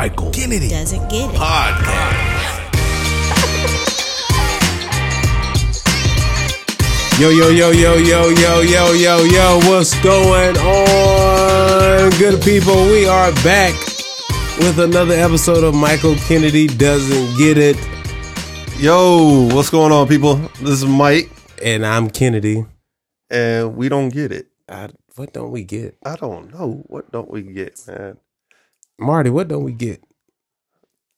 Michael Kennedy Doesn't get it. Podcast. Yo, yo, yo, yo, yo, yo, yo, yo, yo, what's going on? Good people, we are back with another episode of Michael Kennedy Doesn't Get It. Yo, what's going on, people? This is Mike, And I'm Kennedy. and we don't get it. I, what don't we get? I don't know. What don't we get, man? Marty, what don't we get?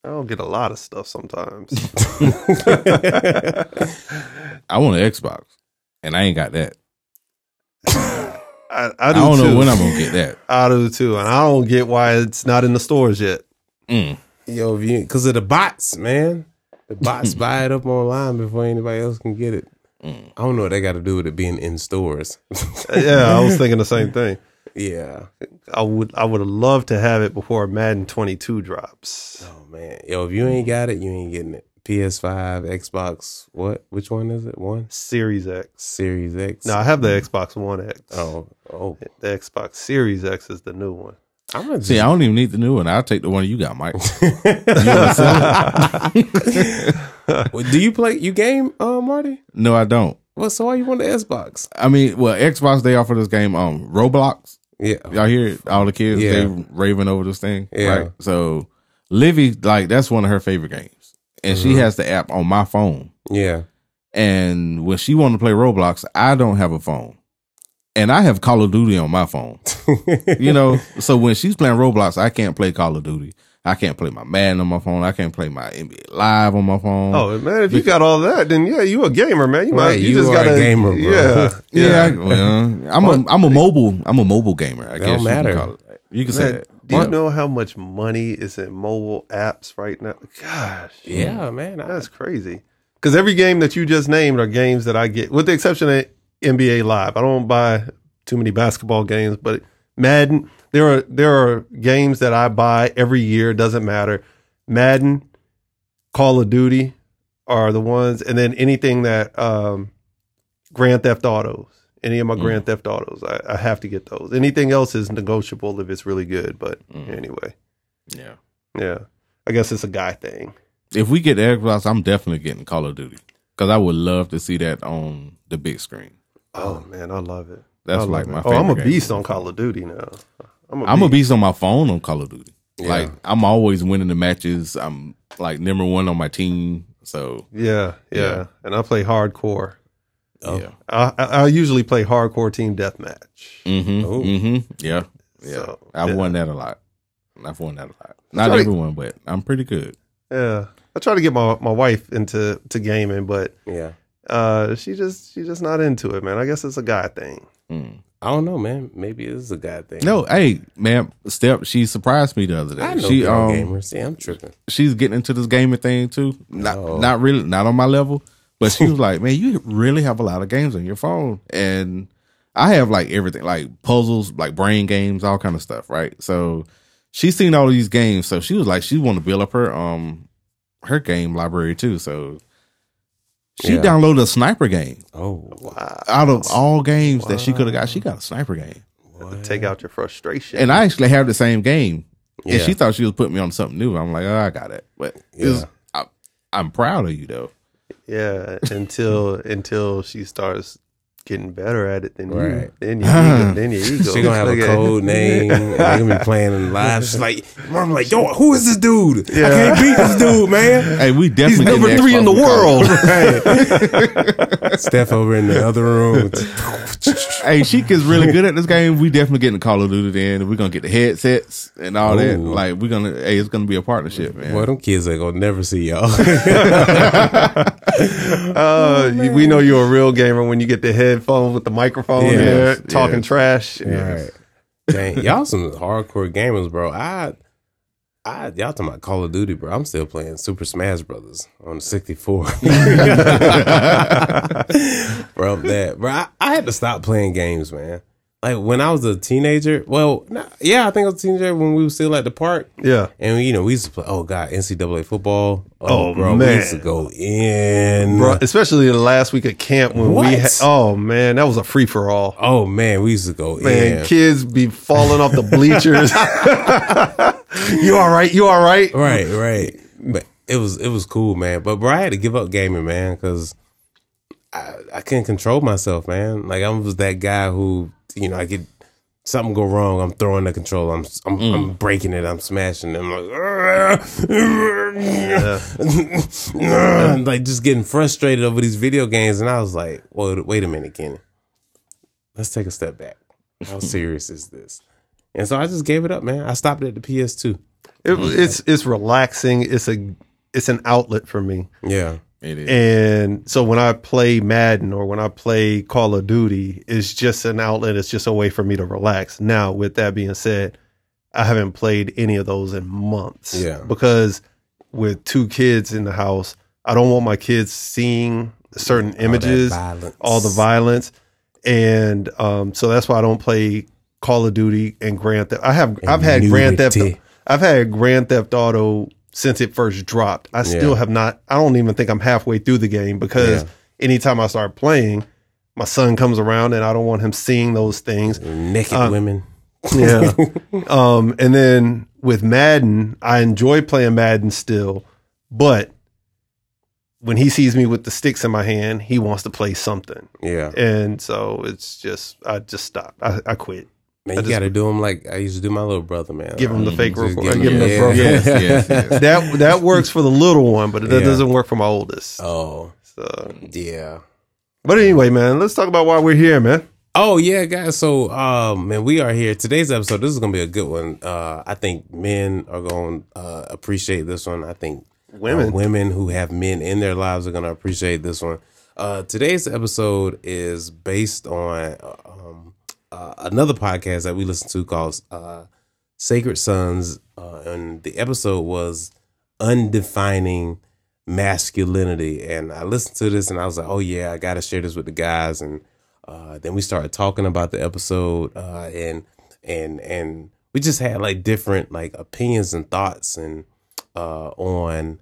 I don't get a lot of stuff sometimes. I want an Xbox, and I ain't got that. I, I, I do don't too. know when I'm gonna get that. I do too, and I don't get why it's not in the stores yet. Mm. Yo, because of the bots, man. The bots buy it up online before anybody else can get it. Mm. I don't know what they got to do with it being in stores. yeah, I was thinking the same thing. Yeah. I would, I would have loved to have it before Madden 22 drops. Oh man, yo, if you ain't got it, you ain't getting it. PS5, Xbox, what? Which one is it? One Series X. Series X. No, I have the Xbox One X. Oh, oh. The Xbox Series X is the new one. I'm gonna See, I don't even need the new one. I'll take the one you got, Mike. You wanna sell it? Well, do you play? You game, uh, Marty? no, I don't. Well, so why you want the Xbox? I mean, well, Xbox they offer this game, um, Roblox. Yeah, Y'all hear it? All the kids Yeah. they raving over this thing. Yeah. Right? So Livy, like, that's one of her favorite games, and she Mhm. has the app on my phone. yeah. And when she want to play Roblox, I don't have a phone, and I have Call of Duty on my phone. you know, so when she's playing Roblox, I can't play Call of Duty. I can't play my Madden on my phone. I can't play my NBA Live on my phone. Oh man, if you got all that, then yeah, you a gamer, man. You might, you, you just got a gamer, bro. Yeah, yeah. I, well, I'm a I'm a mobile I'm a mobile gamer. I Don't guess you can call it. You can say Man, that. do you know how much money is in mobile apps right now? Gosh, yeah, man. That's crazy. Because every game that you just named are games that I get, with the exception of NBA Live. I don't buy too many basketball games, but Madden. There are there are games that I buy every year. Doesn't matter. Madden, Call of Duty are the ones, and then anything that um, Grand Theft Autos. Any of my Mm. Grand Theft Autos, I, I have to get those. Anything else is negotiable if it's really good. But Mm. anyway, Yeah. yeah, I guess it's a guy thing. If we get Xbox, I'm definitely getting Call of Duty because I would love to see that on the big screen. Oh man, I love it. That's I love like it. my Oh, I'm a favorite game. beast on Call of Duty now. I'm a I'm a beast. beast on my phone on Call of Duty. Yeah. Like I'm always winning the matches. I'm like number one on my team. So Yeah, yeah, Yeah. and I play hardcore. Oh. yeah. I, I I usually play hardcore team deathmatch. Mm-hmm. Oh. Mm-hmm. Yeah. Yeah. So, I've yeah. won that a lot. I've won that a lot. Not Sorry. everyone, but I'm pretty good. Yeah, I try to get my, my wife into to gaming, but yeah. uh, she just she's just not into it, man. I guess it's a guy thing. Mm. I don't know, man. Maybe it is a guy thing. No, hey, man, Step, she surprised me the other day. I know she um gamers. Yeah, I'm tripping. she's getting into this gaming thing too. Not Oh. not really not on my level. But she was like, Man, you really have a lot of games on your phone. And I have like everything, like puzzles, like brain games, all kind of stuff, right? So she's seen all these games. So she was like, she want to build up her um her game library too. So she Yeah. downloaded a sniper game. Oh, Wow, Out of all games that she could have got, she got a sniper game. take out your frustration. And I actually have the same game. Yeah. And she thought she was putting me on something new. I'm like, oh, I got it. But it's, I, I'm proud of you though. yeah, until until she starts getting better at it, then you, Right. then your ego, then your ego. She gonna have a Look at- code name. and they gonna be playing in live. She's like, Mom, like, yo, who is this dude? I can't beat this dude, man. Hey, we definitely He's number three in the Xbox world. Steph over in the other room. hey, she gets really good at this game. We definitely getting Call of Duty then. We're gonna get the headsets and all that. Like we're gonna hey, it's gonna be a partnership, man. Boy, them kids ain't gonna never see y'all. Uh, you- we know you're a real gamer when you get the headphones with the microphone Yes, there, talking yes. trash. Right. Dang, y'all some hardcore gamers, bro. I, I, y'all talking about Call of Duty, bro. I'm still playing Super Smash Brothers on the 64. bro, that, bro. I, I had to stop playing games, man. Like when I was a teenager. Well, nah, yeah, I think I was a teenager when we were still at the park. Yeah. And you know, we used to play. Oh God, NCAA football. Oh, oh, bro, we man. used to go in. Bro, especially the last week of camp when we had, oh man, that was a free for all. Oh man, we used to go Man, in. kids be falling off the bleachers. you all right? You all right? Right, right. But it was it was cool, man. But bro, I had to give up gaming, man, because I I couldn't control myself, man. Like I was that guy who you know I get something go wrong, I'm throwing the controller, I'm I'm, I'm breaking it, I'm smashing it. I'm like, like just getting frustrated over these video games, and I was like, well, wait a minute, Kenny, let's take a step back. How serious is this? And so I just gave it up, man. I stopped at the PS2. It, it's it's relaxing. It's a it's an outlet for me. Yeah. It is. And so when I play Madden or when I play Call of Duty, it's just an outlet. It's just a way for me to relax. Now, with that being said, I haven't played any of those in months. Yeah. Because with two kids in the house, I don't want my kids seeing certain images, violence. all the violence. And um, so that's why I don't play Call of Duty and Grand Theft. I have I've had Grand Theft. I've had Grand Theft Auto since it first dropped. I still Yeah. have not. I don't even think I'm halfway through the game because Yeah. anytime I start playing, my son comes around and I don't want him seeing those things. naked Uh, women. Yeah. um, and then with Madden, I enjoy playing Madden still, but when he sees me with the sticks in my hand, he wants to play something. Yeah, And so it's just, I just stopped. I, I quit. Man, you got to do them like I used to do my little brother, man. Give him the fake report. give Give him the yeah. bro- yes, yes, yes. That that works for the little one, but that Yeah. doesn't work for my oldest. Oh, So, yeah. but anyway, man, let's talk about why we're here, man. Oh yeah, guys. So, um, man, we are here. Today's episode. This is gonna be a good one. Uh, I think men are gonna uh, appreciate this one. I think Women. uh, women who have men in their lives are gonna appreciate this one. Uh, today's episode is based on uh, another podcast that we listen to called uh, Sacred Sons, uh, and the episode was undefining masculinity. And I listened to this and I was like, oh yeah, I got to share this with the guys. And uh, then we started talking about the episode, uh, and and and we just had like different like opinions and thoughts and uh, on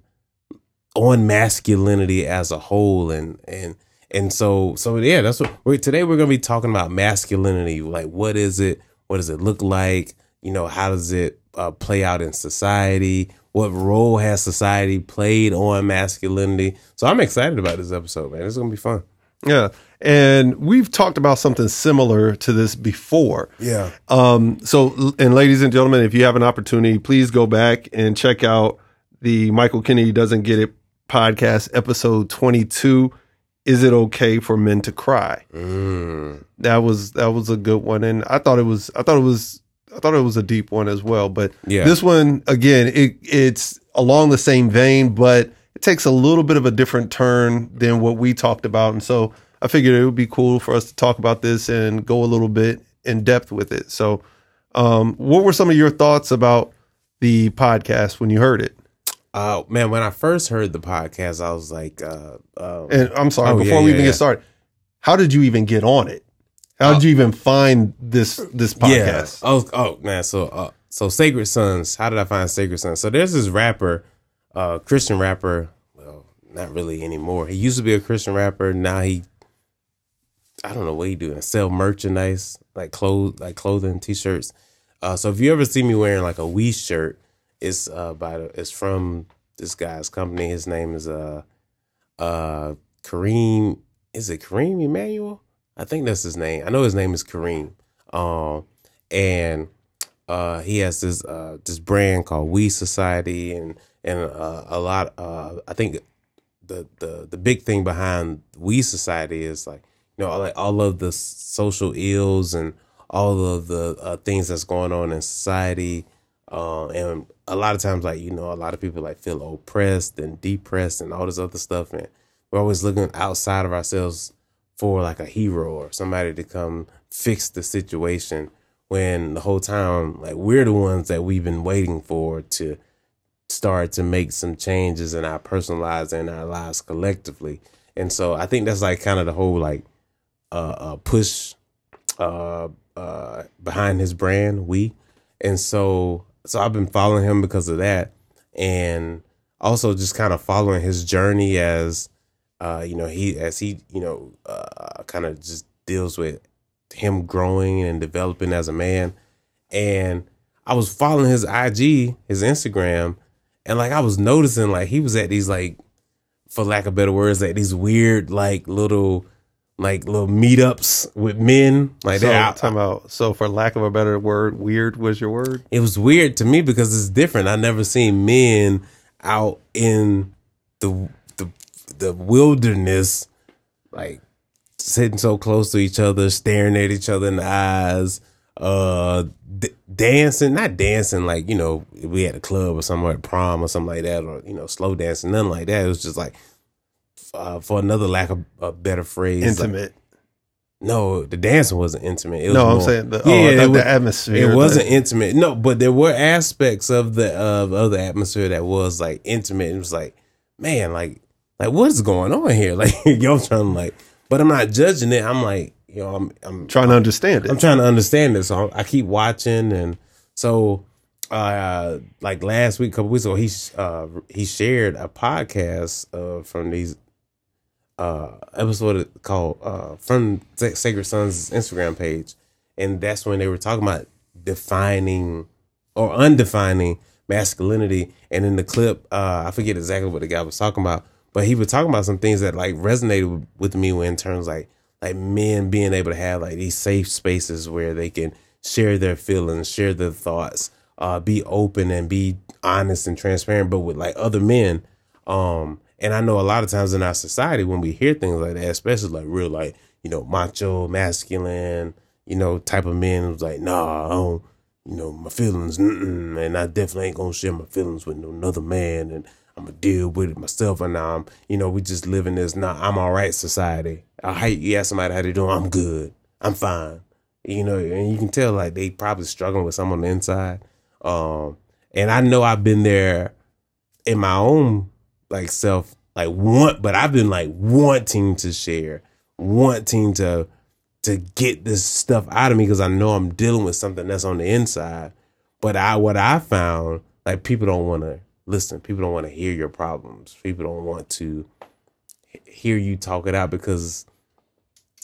on masculinity as a whole, and and and so so yeah, that's what we're today. We're gonna be talking about masculinity. Like, what is it? What does it look like? You know, how does it uh, play out in society? What role has society played on masculinity? So I'm excited about this episode, man. It's gonna be fun. Yeah. And we've talked about something similar to this before. Yeah. Um, so, and ladies and gentlemen, if you have an opportunity, please go back and check out the Michael Kennedy Doesn't Get It podcast, episode 22. Is it okay for men to cry? Mm. That was, that was a good one. And I thought it was, I thought it was, I thought it was a deep one as well. But Yeah. this one, again, it, it's along the same vein, but it takes a little bit of a different turn than what we talked about. And so I figured it would be cool for us to talk about this and go a little bit in depth with it. So, um, what were some of your thoughts about the podcast when you heard it? Uh, man, when I first heard the podcast, I was like, uh, uh, And I'm sorry, Oh, before yeah, we yeah, even yeah. get started, how did you even get on it? How did you even find this this podcast? Yeah. Oh, oh man. So, uh, so Sacred Sons. How did I find Sacred Sons? So there's this rapper, uh, Christian rapper. Well, not really anymore. He used to be a Christian rapper. Now he, I don't know what he doing. Sell merchandise like clothes, like clothing, t-shirts. Uh, so if you ever see me wearing like a We shirt, it's uh by the, it's from this guy's company. His name is uh uh Kareem. Is it Kareem Emmanuel? I think that's his name. I know his name is Kareem. Um, and uh, he has this uh this brand called We Society, and and uh, a lot. Uh, I think the the the big thing behind We Society is like you know like all of the social ills and all of the uh, things that's going on in society. Uh, and a lot of times, like you know, a lot of people like feel oppressed and depressed and all this other stuff, and we're always looking outside of ourselves for like a hero or somebody to come fix the situation when the whole time like we're the ones that we've been waiting for to start to make some changes in our personal lives and our lives collectively. And so i think that's like kind of the whole like uh, uh push uh uh, behind his brand, we, and so so I've been following him because of that, and also just kind of following his journey as, uh, you know, he as he you know uh, kind of just deals with him growing and developing as a man, and I was following his IG, his Instagram, and like I was noticing like he was at these like, for lack of better words, like these weird like little like little meetups with men. Like So, that. time out. So, for lack of a better word, weird was your word. It was weird to me because it's different. I never seen men out in the the the wilderness, like sitting so close to each other, staring at each other in the eyes, uh, d- dancing, not dancing like you know we at a club or somewhere at prom or something like that, or you know slow dancing, nothing like that. It was just like. Uh, for another lack of a better phrase, like- Intimate. no, the dancing wasn't intimate. It was no, I'm saying the, Yeah, oh, the, was- the atmosphere. it wasn't the- intimate. No, but there were aspects of the of, of the atmosphere that was like intimate. It was like, man, like like what is going on here? Like yo, trying to like, but I'm not judging it. I'm like, you know, I'm I'm trying to understand it. I'm trying to understand this. So I keep watching, and so uh, like last week, a couple weeks ago, he uh he shared a podcast uh from these uh episode called uh from Sacred Sons Instagram page, and that's when they were talking about defining or undefining masculinity. And in the clip, uh I forget exactly what the guy was talking about, but he was talking about some things that like resonated with me in terms like like men being able to have like these safe spaces where they can share their feelings, share their thoughts, uh, be open and be honest and transparent, but with like other men. Um, and I know a lot of times in our society when we hear things like that, especially like real like, you know, macho, masculine, you know, type of men who's like, nah, I don't, you know, my feelings, and I definitely ain't gonna share my feelings with another man and I'm gonna deal with it myself and I'm, you know, we just live in this nah, I'm all right society. I hate you ask somebody how they doing, I'm good. I'm fine. You know, and you can tell like they probably struggling with something on the inside. Um, and I know I've been there in my own like self, like want, but I've been like wanting to share, wanting to to get this stuff out of me because I know I'm dealing with something that's on the inside. But I what I found, like people don't want to listen. People don't want to hear your problems. People don't want to hear you talk it out because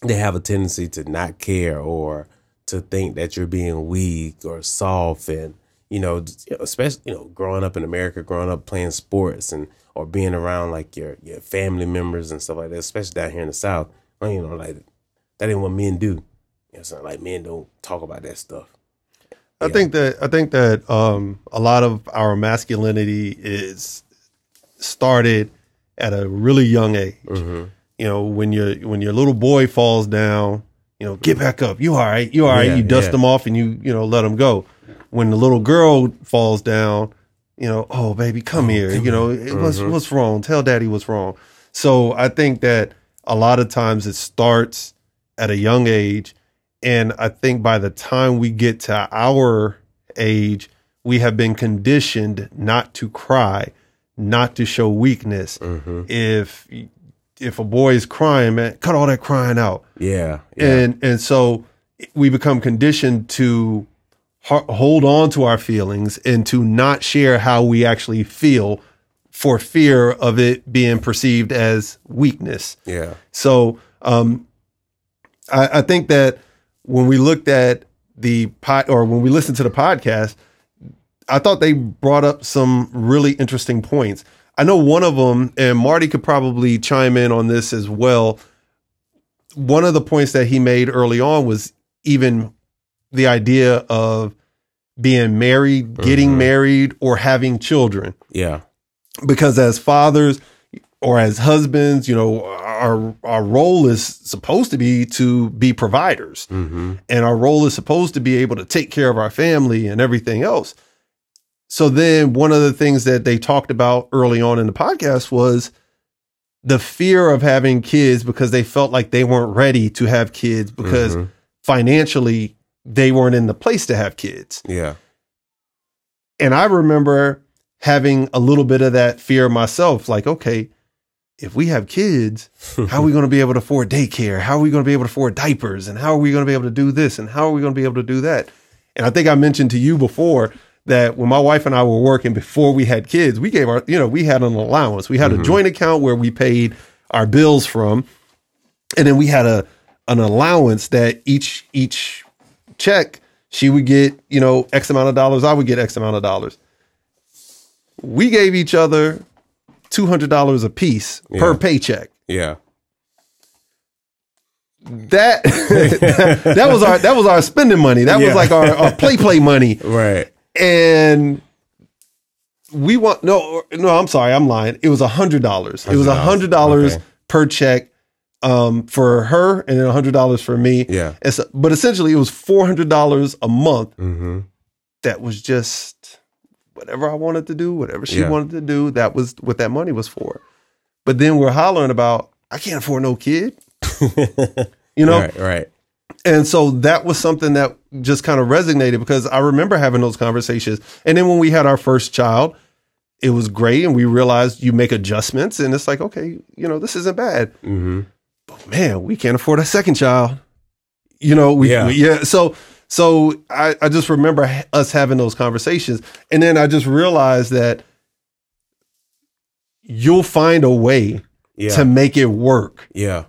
they have a tendency to not care or to think that you're being weak or soft and you know especially you know growing up in america growing up playing sports and or being around like your your family members and stuff like that especially down here in the south well, you know like that ain't what men do you know so like men don't talk about that stuff I Yeah. think that I think that um, a lot of our masculinity is started at a really young age. mm-hmm. You know, when your when your little boy falls down, you know, get back up. You all right? You all right? Yeah, you dust yeah. them off and you you know let them go. When the little girl falls down, you know, oh baby, come here. come you know, what's Mhm. what's wrong? Tell daddy what's wrong. So I think that a lot of times it starts at a young age, and I think by the time we get to our age, we have been conditioned not to cry, not to show weakness. Mm-hmm. If if a boy is crying, man, cut all that crying out yeah yeah and and so we become conditioned to hold on to our feelings and to not share how we actually feel for fear of it being perceived as weakness. Yeah. So um i, I think that when we looked at the pod or when we listened to the podcast i thought they brought up some really interesting points. I know one of them and marty could probably chime in on this as well. One of the points that he made early on was even the idea of being married, getting Mhm. married, or having children. yeah Because as fathers or as husbands, you know, our our role is supposed to be to be providers, mm-hmm. and our role is supposed to be able to take care of our family and everything else. So then, one of the things that they talked about early on in the podcast was the fear of having kids because they felt like they weren't ready to have kids because Mhm. financially they weren't in the place to have kids. yeah And I remember having a little bit of that fear myself like, okay, if we have kids, how are we going to be able to afford daycare? How are we going to be able to afford diapers? And how are we going to be able to do this? And how are we going to be able to do that? And I think I mentioned to you before that when my wife and I were working before we had kids, we gave our, you know, we had an allowance. We had a mm-hmm. joint account where we paid our bills from. And then we had a, an allowance that each, each check, she would get, you know, X amount of dollars. I would get X amount of dollars. We gave each other $200 a piece per paycheck. Yeah. That, that was our, that was our spending money. That Yeah. was like our, our play, play money. Right. and we want no no i'm sorry i'm lying it was a hundred dollars it was a hundred dollars Okay. per check um for her and then a hundred dollars for me Yeah. so, but essentially it was four hundred dollars a month Mm-hmm. that was just whatever i wanted to do whatever she Yeah. wanted to do that was what that money was for but then we're hollering about i can't afford no kid you know Right. Right. and so that was something that just kind of resonated because I remember having those conversations. And then when we had our first child, it was great. And we realized you make adjustments and it's like, okay, you know, this isn't bad. Mm-hmm. Man, we can't afford a second child. You know, we, Yeah. we- yeah. So, so I, I just remember us having those conversations. And then I just realized that you'll find a way Yeah. to make it work yeah.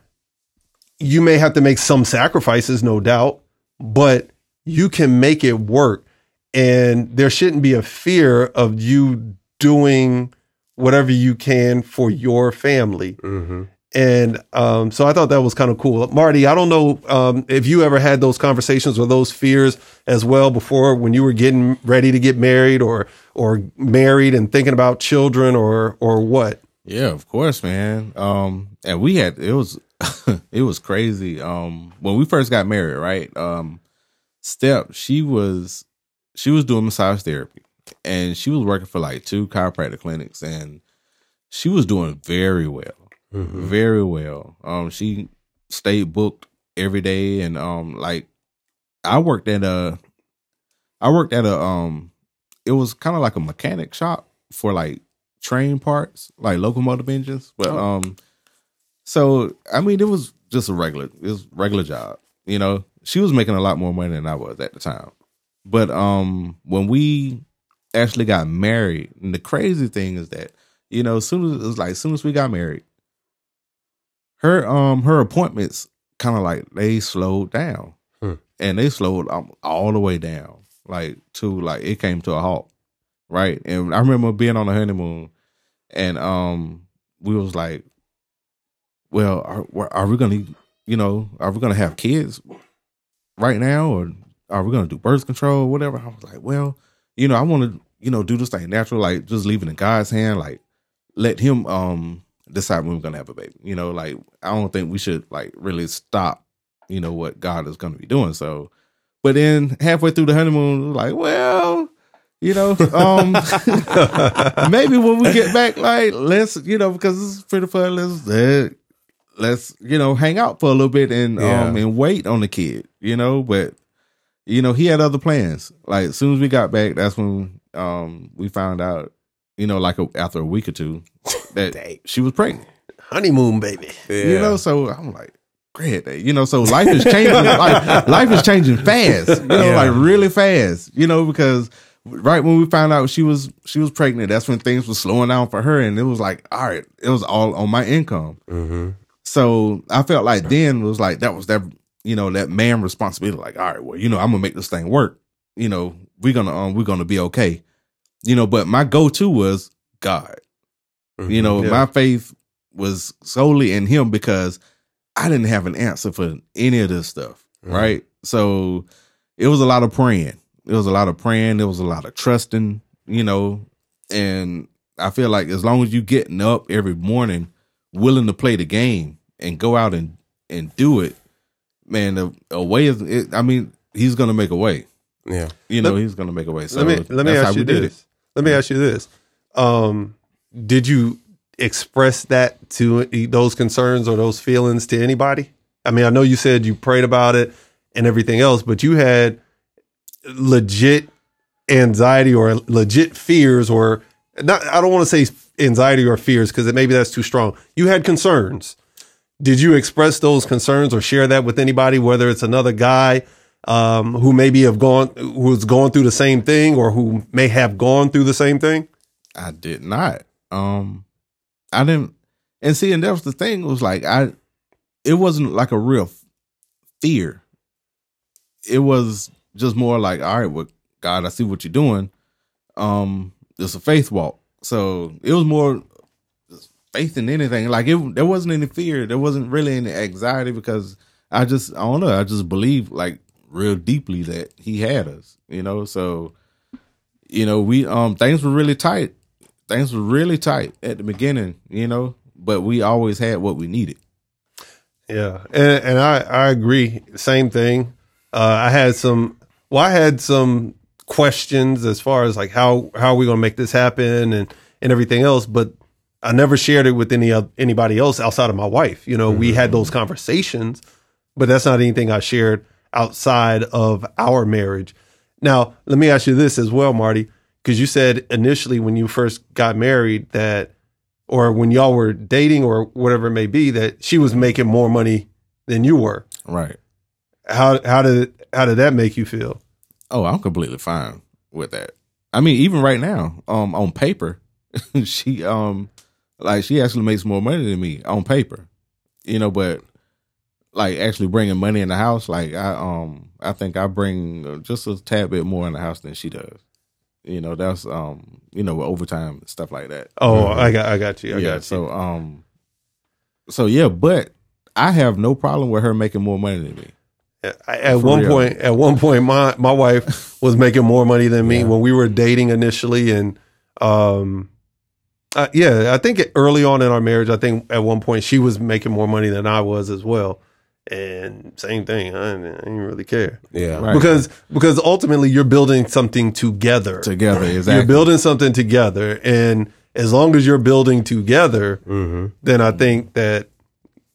you may have to make some sacrifices, no doubt, but you can make it work. And there shouldn't be a fear of you doing whatever you can for your family. Mm-hmm. And um, so I thought that was kind of cool. Marty, I don't know um, if you ever had those conversations or those fears as well before when you were getting ready to get married or or married and thinking about children or or what. Yeah, of course, man. Um, and we had it was it was crazy. Um, when we first got married, right? Um, Step, she was she was doing massage therapy, and she was working for like two chiropractic clinics, and she was doing very well, Mm-hmm. very well. Um, she stayed booked every day, and um, like I worked at a, I worked at a um, it was kind of like a mechanic shop for like train parts, like locomotive engines. But Oh. um, so I mean, it was just a regular, it was a regular job. You know, she was making a lot more money than I was at the time. But um, when we actually got married, and the crazy thing is that you know, as soon as it was like, as soon as we got married, her um her appointments kind of like they slowed down, Hmm. and they slowed um, all the way down, like to like it came to a halt, right? And I remember being on the honeymoon, and um we was like, well, are are we gonna, you know, are we gonna have kids right now, or are we gonna do birth control, or whatever? I was like, well, you know, I want to, you know, do this thing natural, like just leave it in God's hand, like let Him um decide when we're gonna have a baby. You know, like I don't think we should like really stop, you know, what God is gonna be doing. So, but then halfway through the honeymoon, like, well. You know, um, maybe when we get back, like let's, you know, because it's pretty fun. Let's uh, let's you know hang out for a little bit and Yeah. um and wait on the kid. You know, but you know he had other plans. Like as soon as we got back, that's when um we found out. You know, like a, after a week or two, that Dang. she was pregnant. Honeymoon baby. Yeah. You know, so I'm like, great day. You know, so life is changing. like, life is changing fast. You know, Yeah. like really fast. You know, because right when we found out she was she was pregnant, that's when things were slowing down for her, and it was like, all right, it was all on my income. Mm-hmm. So I felt like then was like that was that you know that man responsibility. Like, all right, well, you know, I'm gonna make this thing work. You know, we're gonna um we're gonna be okay. You know, but my go to was God. You know, Yeah. my faith was solely in him because I didn't have an answer for any of this stuff. Mhm. Right. So it was a lot of praying. It was a lot of praying. It was a lot of trusting, you know, and I feel like as long as you getting up every morning, willing to play the game and go out and, and do it, man, the, a way is, it, I mean, he's going to make a way. Yeah. You know, Let- he's going to make a way. So let me let me ask you this. Let me ask you this. Um, did you express that to those concerns or those feelings to anybody? I mean, I know you said you prayed about it and everything else, but you had legit anxiety or legit fears or not I don't want to say anxiety or fears because maybe that's too strong. You had concerns. Did you express those concerns or share that with anybody, whether it's another guy um, who maybe have gone who's going through the same thing or who may have gone through the same thing? I did not. Um, I didn't. And see, and that was the thing. Was like I, it wasn't like a real fear. It was just more like, all right, well, God, I see what you're doing. Um, it's a faith walk. So it was more faith than anything. Like it, there wasn't any fear. There wasn't really any anxiety because I just, I don't know. I just believe like real deeply that He had us. You know, so you know we um things were really tight. Things were really tight at the beginning. You know, but we always had what we needed. Yeah, and, and I I agree. Same thing. Uh, I had some. Well, I had some questions as far as like how how are we going to make this happen and and everything else, but I never shared it with any anybody else outside of my wife. You know, mm-hmm. we had those conversations, but that's not anything I shared outside of our marriage. Now, let me ask you this as well, Marty, because you said initially when you first got married that or when y'all were dating or whatever it may be that she was making more money than you were. Right. How how did how did that make you feel? Oh, I'm completely fine with that. I mean, even right now, um, on paper, she um, like she actually makes more money than me on paper, you know. But like actually bringing money in the house, like I um, I think I bring just a tad bit more in the house than she does. You know, that's um, you know, overtime stuff like that. Oh, mm-hmm. I got, I got you. I yeah. Got you. So um, so yeah, but I have no problem with her making more money than me. At one real. point, at one point, my my wife was making more money than me yeah. when we were dating initially, and um, uh, yeah, I think early on in our marriage, I think at one point she was making more money than I was as well. And same thing, I didn't, I didn't really care. Yeah, right. because because ultimately you're building something together. Together, exactly. You're building something together, and as long as you're building together, mm-hmm. then I think that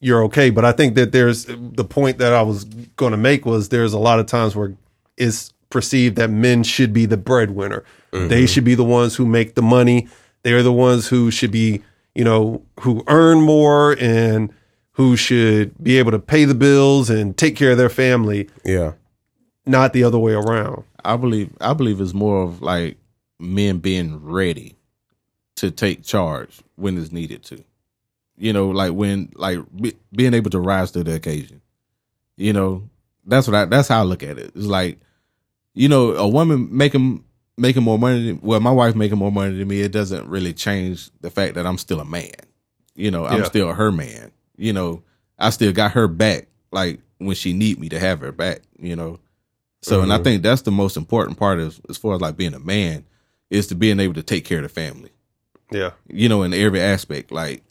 you're okay. But I think that there's the point that I was going to make was there's a lot of times where it's perceived that men should be the breadwinner. Mm-hmm. They should be the ones who make the money. They're the ones who should be, you know, who earn more and who should be able to pay the bills and take care of their family. Yeah. Not the other way around. I believe I believe it's more of like men being ready to take charge when it's needed to you know, like when like be, being able to rise to the occasion. You know, that's what I that's how I look at it. It's like, you know, a woman making making more money. Than, well, my wife making more money than me. It doesn't really change the fact that I'm still a man. You know, I'm yeah. still her man. You know, I still got her back. Like when she need me to have her back. You know, so mm-hmm. and I mm-hmm. think that's the most important part as as far as like being a man is to being able to take care of the family. Yeah, you know, in every aspect. Like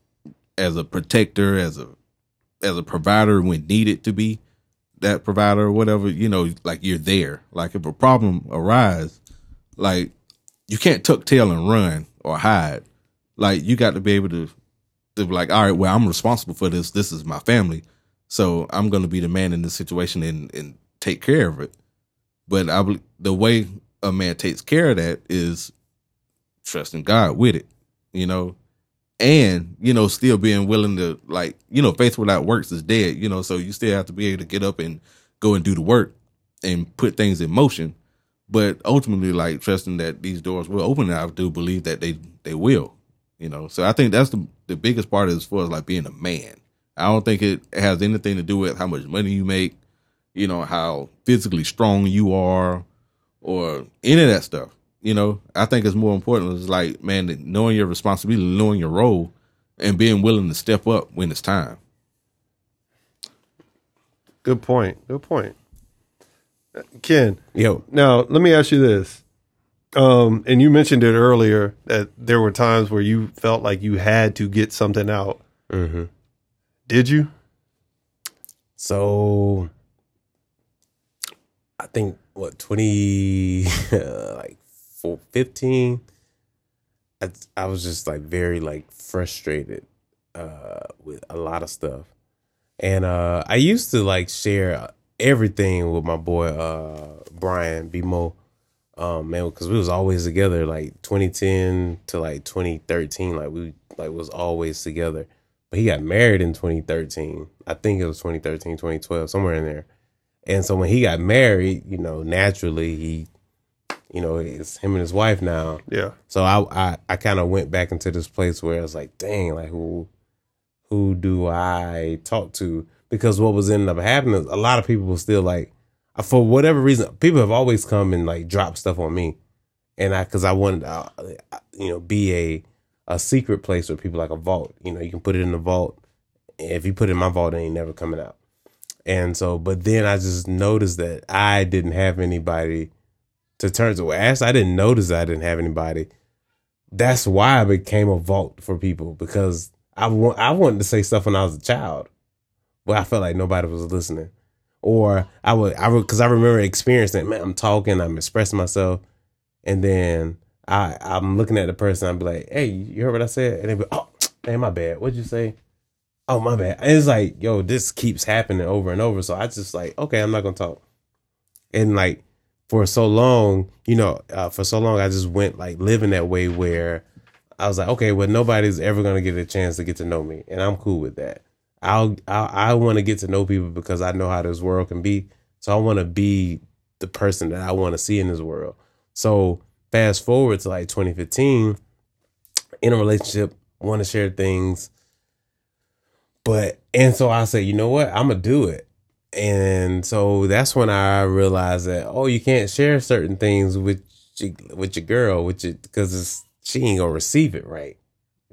as a protector, as a as a provider when needed to be that provider or whatever, you know, like you're there. Like if a problem arise, like you can't tuck tail and run or hide. Like you got to be able to to like, all right, well, I'm responsible for this. This is my family. So I'm gonna be the man in this situation and, and take care of it. But I the way a man takes care of that is trusting God with it. You know, and you know still being willing to like you know faith without works is dead you know so you still have to be able to get up and go and do the work and put things in motion but ultimately like trusting that these doors will open i do believe that they they will you know so i think that's the the biggest part is as far as like being a man i don't think it has anything to do with how much money you make you know how physically strong you are or any of that stuff you know, I think it's more important. It's like, man, knowing your responsibility, knowing your role, and being willing to step up when it's time. Good point. Good point. Ken. Yo. Now, let me ask you this. Um, and you mentioned it earlier that there were times where you felt like you had to get something out. Mm-hmm. Did you? So, I think what twenty like 15, I, I was just like very like frustrated uh, with a lot of stuff. And uh, I used to like share everything with my boy uh, Brian BMO. Um, man, because we was always together, like 2010 to like 2013, like we like was always together. But he got married in 2013. I think it was 2013, 2012, somewhere in there. And so when he got married, you know, naturally he, you know, it's him and his wife now. Yeah. So I I, I kind of went back into this place where I was like, dang, like who who do I talk to? Because what was ended up happening, a lot of people were still like, for whatever reason, people have always come and like drop stuff on me, and I because I wanted to, uh, you know, be a a secret place where people like a vault. You know, you can put it in the vault. If you put it in my vault, it ain't never coming out. And so, but then I just noticed that I didn't have anybody to turn to. As I didn't notice I didn't have anybody. That's why I became a vault for people because I want I wanted to say stuff when I was a child, but I felt like nobody was listening. Or I would I would because I remember experiencing man, I'm talking, I'm expressing myself, and then I I'm looking at the person, be like, Hey, you heard what I said? And they be, Oh, man, my bad. What'd you say? Oh my bad. And it's like, yo, this keeps happening over and over. So I just like, okay, I'm not gonna talk. And like for so long, you know, uh, for so long, I just went like living that way where I was like, okay, well, nobody's ever gonna get a chance to get to know me, and I'm cool with that. I'll, I'll I want to get to know people because I know how this world can be. So I want to be the person that I want to see in this world. So fast forward to like 2015, in a relationship, want to share things, but and so I said, you know what, I'm gonna do it. And so that's when I realized that oh, you can't share certain things with your, with your girl, which because she ain't gonna receive it right.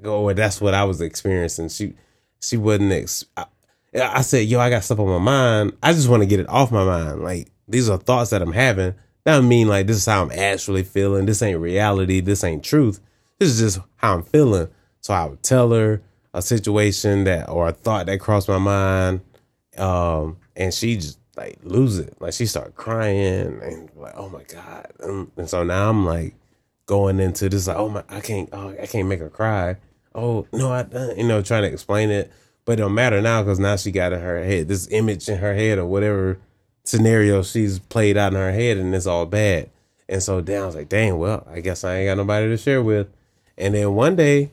Oh, that's what I was experiencing. She she wasn't. Ex- I, I said, yo, I got stuff on my mind. I just want to get it off my mind. Like these are thoughts that I'm having. That mean like this is how I'm actually feeling. This ain't reality. This ain't truth. This is just how I'm feeling. So I would tell her a situation that or a thought that crossed my mind, um, and she just like lose it. Like she started crying and like, oh my god. And, and so now I'm like going into this like, oh my, I can't, oh, I can't make her cry. Oh no, I, you know, trying to explain it, but it don't matter now because now she got in her head this image in her head or whatever scenario she's played out in her head, and it's all bad. And so then I was like, dang, well, I guess I ain't got nobody to share with. And then one day,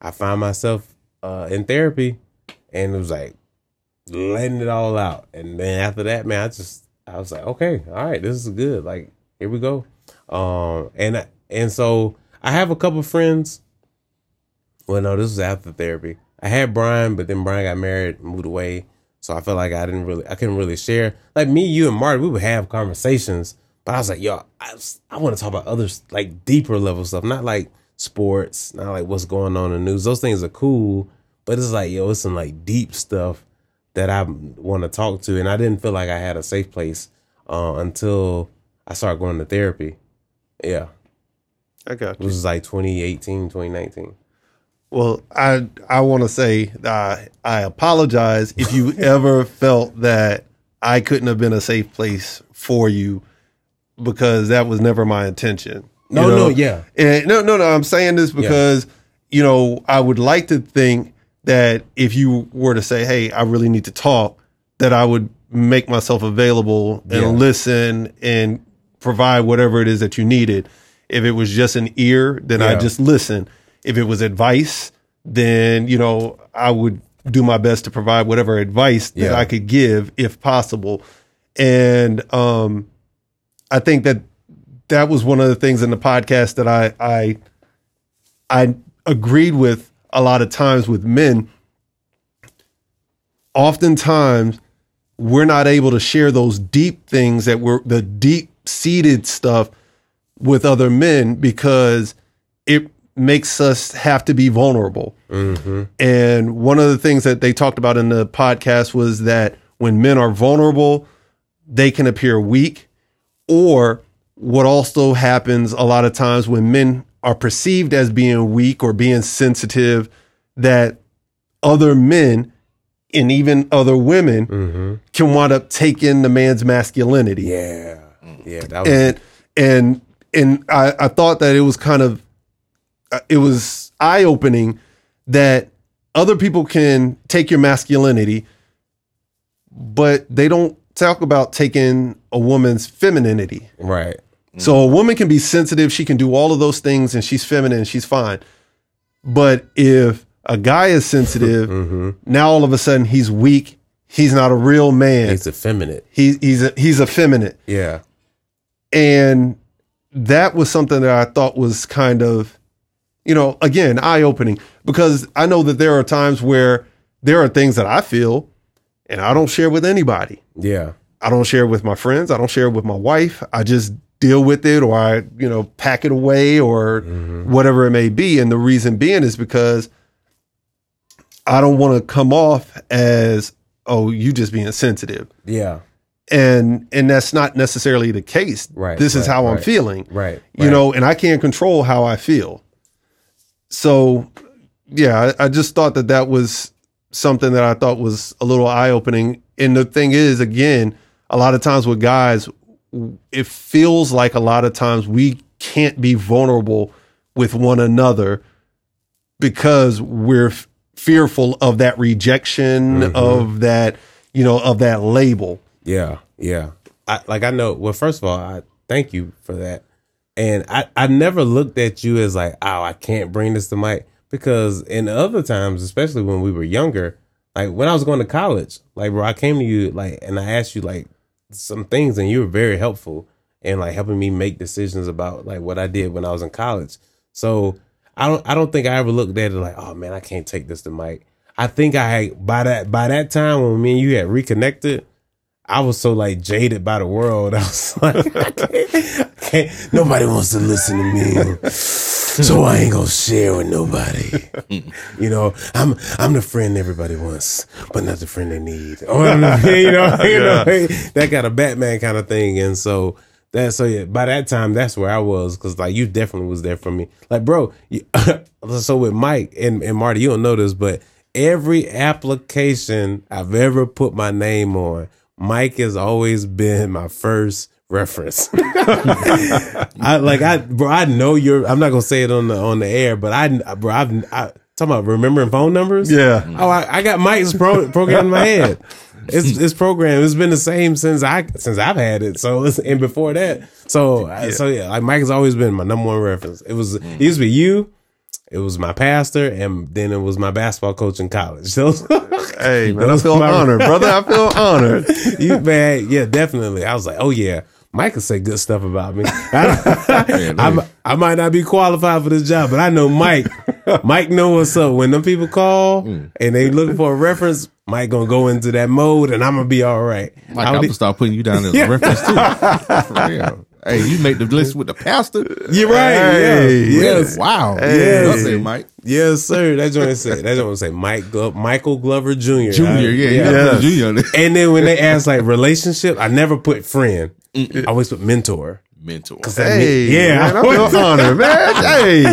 I found myself uh, in therapy, and it was like letting it all out. And then after that, man, I just I was like, okay, all right, this is good. Like here we go. Um, and and so I have a couple friends. Well, no, this was after therapy. I had Brian, but then Brian got married, moved away. So I felt like I didn't really, I couldn't really share. Like me, you, and Marty, we would have conversations, but I was like, yo, I, I want to talk about others, like deeper level stuff, not like sports, not like what's going on in the news. Those things are cool, but it's like, yo, it's some like deep stuff that I want to talk to. And I didn't feel like I had a safe place uh, until I started going to therapy. Yeah. I got you. was like 2018, 2019. Well, I I want to say uh, I apologize if you ever felt that I couldn't have been a safe place for you because that was never my intention. You No, know? no, yeah. And no, no, no. I'm saying this because you know I would like to think that if you were to say, "Hey, I really need to talk," that I would make myself available and Yeah. listen and provide whatever it is that you needed. If it was just an ear, then I Yeah. just listen. If it was advice, then you know I would do my best to provide whatever advice that Yeah. I could give if possible. And um I think that that was one of the things in the podcast that I I I agreed with a lot of times with men. Oftentimes, we're not able to share those deep things that were the deep seated stuff with other men because it makes us have to be vulnerable. Mm-hmm. And one of the things that they talked about in the podcast was that when men are vulnerable, they can appear weak. Or what also happens a lot of times when men are perceived as being weak or being sensitive, that other men and even other women mm-hmm. can wind up taking the man's masculinity Yeah. Yeah. That was, and and and I, I thought that it was kind of Uh, it was eye opening that other people can take your masculinity, but they don't talk about taking a woman's femininity. right. So a woman can be sensitive, she can do all of those things, and she's feminine, she's fine. But if a guy is sensitive, mm-hmm. now all of a sudden he's weak, he's not a real man. He's effeminate. He's he's a, he's effeminate, Yeah. and that was something that I thought was kind of, you know, again eye opening because I know that there are times where there are things that I feel, and I don't share with anybody. Yeah. I don't share it with my friends. I don't share it with my wife. I just deal with it or I, you know, pack it away or mm-hmm. whatever it may be. And the reason being is because I don't want to come off as, oh, you just being sensitive. Yeah. And and that's not necessarily the case. Right, This is right, how I'm feeling. Right. You right. know, and I can't control how I feel. So, yeah, I, I just thought that that was something that I thought was a little eye opening. And the thing is, again, a lot of times with guys, it feels like a lot of times we can't be vulnerable with one another because we're f- fearful of that rejection, Mm-hmm. of that, you know, of that label. Yeah, yeah. I like I know. Well, first of all, I thank you for that. And I I never looked at you as like, oh, I can't bring this to Mike because in other times, especially when we were younger, like when I was going to college, like bro, I came to you like and I asked you like some things and you were very helpful in like helping me make decisions about like what I did when I was in college. So I don't I don't think I ever looked at it like, oh man, I can't take this to Mike. I think I by that by that time when me and you had reconnected, I was so like jaded by the world. I was like, I can't, I can't nobody wants to listen to me. So I ain't gonna share with nobody. You know, I'm I'm the friend everybody wants, but not the friend they need. Or you know, you know, that got a Batman kind of thing. And so that so yeah, by that time that's where I was because like you definitely was there for me. Like bro, you, so with Mike and, and Marty, you don't know this, but every application I've ever put my name on, Mike has always been my first reference. I like I bro, I know you're. I'm not gonna say it on the on the air, but I bro, I've I, talking about remembering phone numbers. Yeah. Oh, I, I got Mike's pro, program in my head. It's it's programmed. It's been the same since I since I've had it. So it's, and before that, so I- so yeah, like Mike has always been my number one reference. It was it used to be you. It was my pastor, and then it was my basketball coach in college. So Hey, man, I feel honored, brother. I feel honored. you man, yeah, definitely. I was like, oh yeah, Mike can say good stuff about me. I, I'm- might not be qualified for this job, but I know Mike. Mike know what's up. When them people call hmm. and they looking for a reference, Mike gonna go into that mode, and I'm gonna be all right. Like I I'm gonna start putting you down as a reference too. Hey, you make the list with the pastor. You're right. Hey. yeah. Yes. Wow. Hey. Up there, Mike. Yes, sir. That joint say that joint say Mike Glo- Michael Glover Jr. Junior. I- Yeah, Yeah. a junior. And then when they ask like relationship, I never put friend. I always put mentor. Mentor. yeah, Hey, man, I always- feel honored, man. Hey,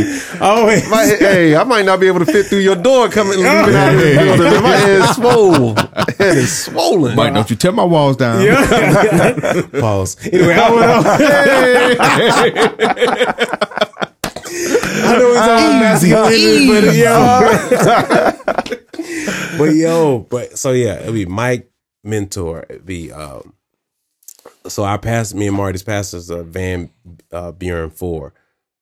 always. my, hey, I might not be able to fit through your door coming leaving out of the building. My head's swole. My head is swollen. Mike, don't you tear my walls down. Yeah. Pause. Anyway, I went on. I know it's all masculinity, but yo, but yo, but so yeah, it'd be Mike mentor. It'd be um. So our pastor, me and Marty's pastors, uh, Van uh, Buren four,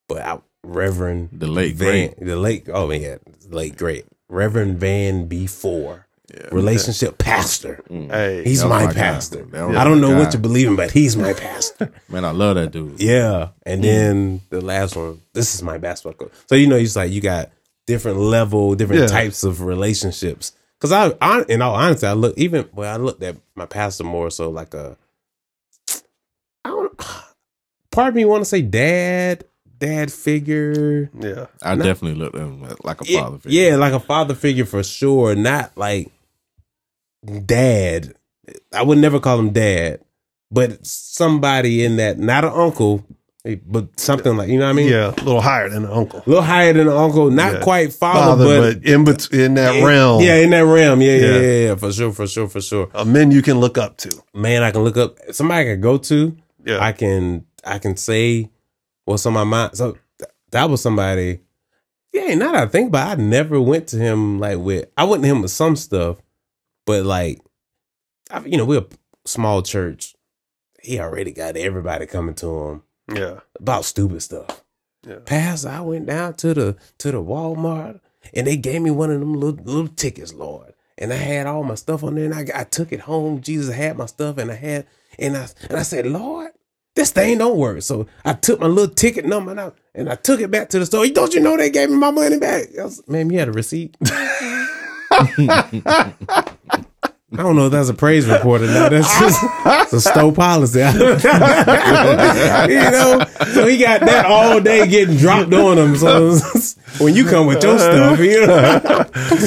but I, Reverend The late Van, great. the late oh yeah, late great Reverend Van B four, relationship pastor. Hey, He's my, my pastor. I don't know guy. what you believe in, but he's my pastor. Man, I love that dude. yeah. And then the last one, this is my basketball coach. So you know, it's like you got different level, different Yeah. types of relationships. Because I, I, in all honesty, I look even well, I looked at my pastor more so like a. I don't. Part of me want to say dad, dad figure. yeah, I No. definitely looked at him like a father figure. yeah, like a father figure for sure. Not like dad. I would never call him dad, but somebody in that, not an uncle, but something like you know what I mean. yeah, a little higher than an uncle. a little higher than an uncle, not Yeah. quite father, Father, but, but, in between in that realm, Yeah, in that realm. Yeah, yeah, Yeah. yeah, yeah, for sure, for sure, for sure. a man you can look up to. Man, I can look up somebody I can go to. Yeah, I can I can say what's on my mind. So th- that was somebody. Yeah, now that I think about, it, I never went to him like with. I went to him with some stuff, but like, I, you know, we're a small church. He already got everybody coming to him. Yeah. about stupid stuff. Yeah. Pastor, I went down to the to the Walmart and they gave me one of them little little tickets, Lord. And I had all my stuff on there, and I, I took it home. Jesus had my stuff, and I had and I and I said, Lord, this thing don't work. So I took my little ticket number and I, and I took it back to the store. Don't you know they gave me my money back? I was, Man, you had a receipt. I don't know if that's a praise report or not. That's just it's a store policy. you know, so he got that all day getting dropped on him. So when you come with your stuff, you know,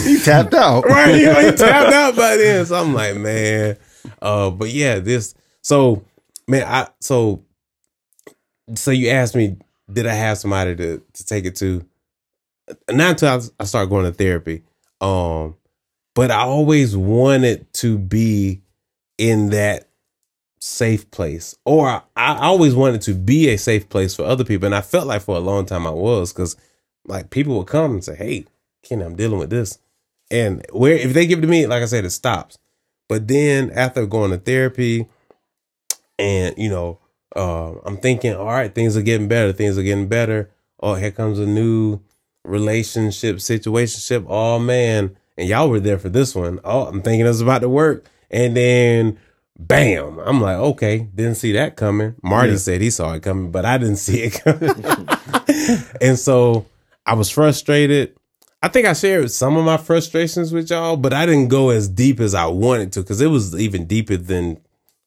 He tapped out. right? You know, he tapped out by then. So I'm like, man. Uh, but yeah, this. So man, I so so you asked me, did I have somebody to to take it to? Not until I, I started going to therapy. Um, but I always wanted to be in that safe place, or I, I always wanted to be a safe place for other people, and I felt like for a long time I was because like people would come and say, "Hey, Ken, I'm dealing with this," and where if they give it to me, like I said, it stops. But then after going to therapy, and you know, uh, I'm thinking, all right, things are getting better. Things are getting better. Oh, here comes a new relationship, situationship. Oh man, and y'all were there for this one. Oh, I'm thinking it's about to work, and then bam, I'm like, okay, didn't see that coming. Marty Yeah. said he saw it coming, but I didn't see it coming, and so I was frustrated. I think I shared some of my frustrations with y'all, but I didn't go as deep as I wanted to because it was even deeper than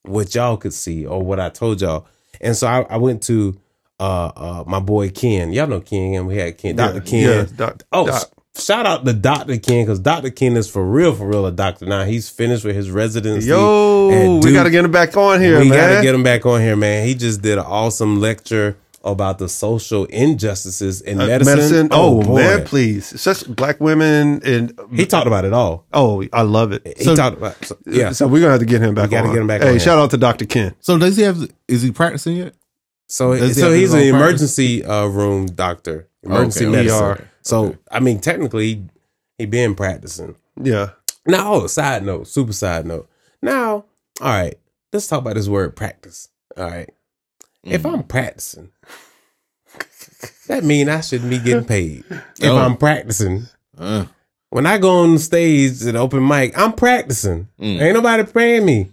what y'all could see or what I told y'all. And so I, I went to uh uh my boy Ken. Y'all know Ken, and we had Ken, Dr. Ken. Yeah, doc, Oh, doc. shout out to Dr. Ken because Dr. Ken is for real, for real a doctor now. He's finished with his residency. Yo, we got to get him back on here, we man. gotta get him back on here, man. He just did an awesome lecture about the social injustices in Uh, medicine. Oh, boy. man, please. Such black women and He talked about it all. oh, I love it. He talked about so, yeah. So we're gonna have to get him back. gotta on. get him back Hey, on here. shout out to Dr. Ken. So does he have? Is he practicing yet? So, Does he so have he's an practice? emergency uh, room doctor, emergency Okay, medicine. ER. So I mean, technically, he been practicing. Yeah. Now, oh, side note, super side note. Now, all right, let's talk about this word practice. All right, if I'm practicing, that mean I shouldn't be getting paid. If Oh. I'm practicing, Uh, when I go on the stage at open mic, I'm practicing. Mm. Ain't nobody paying me.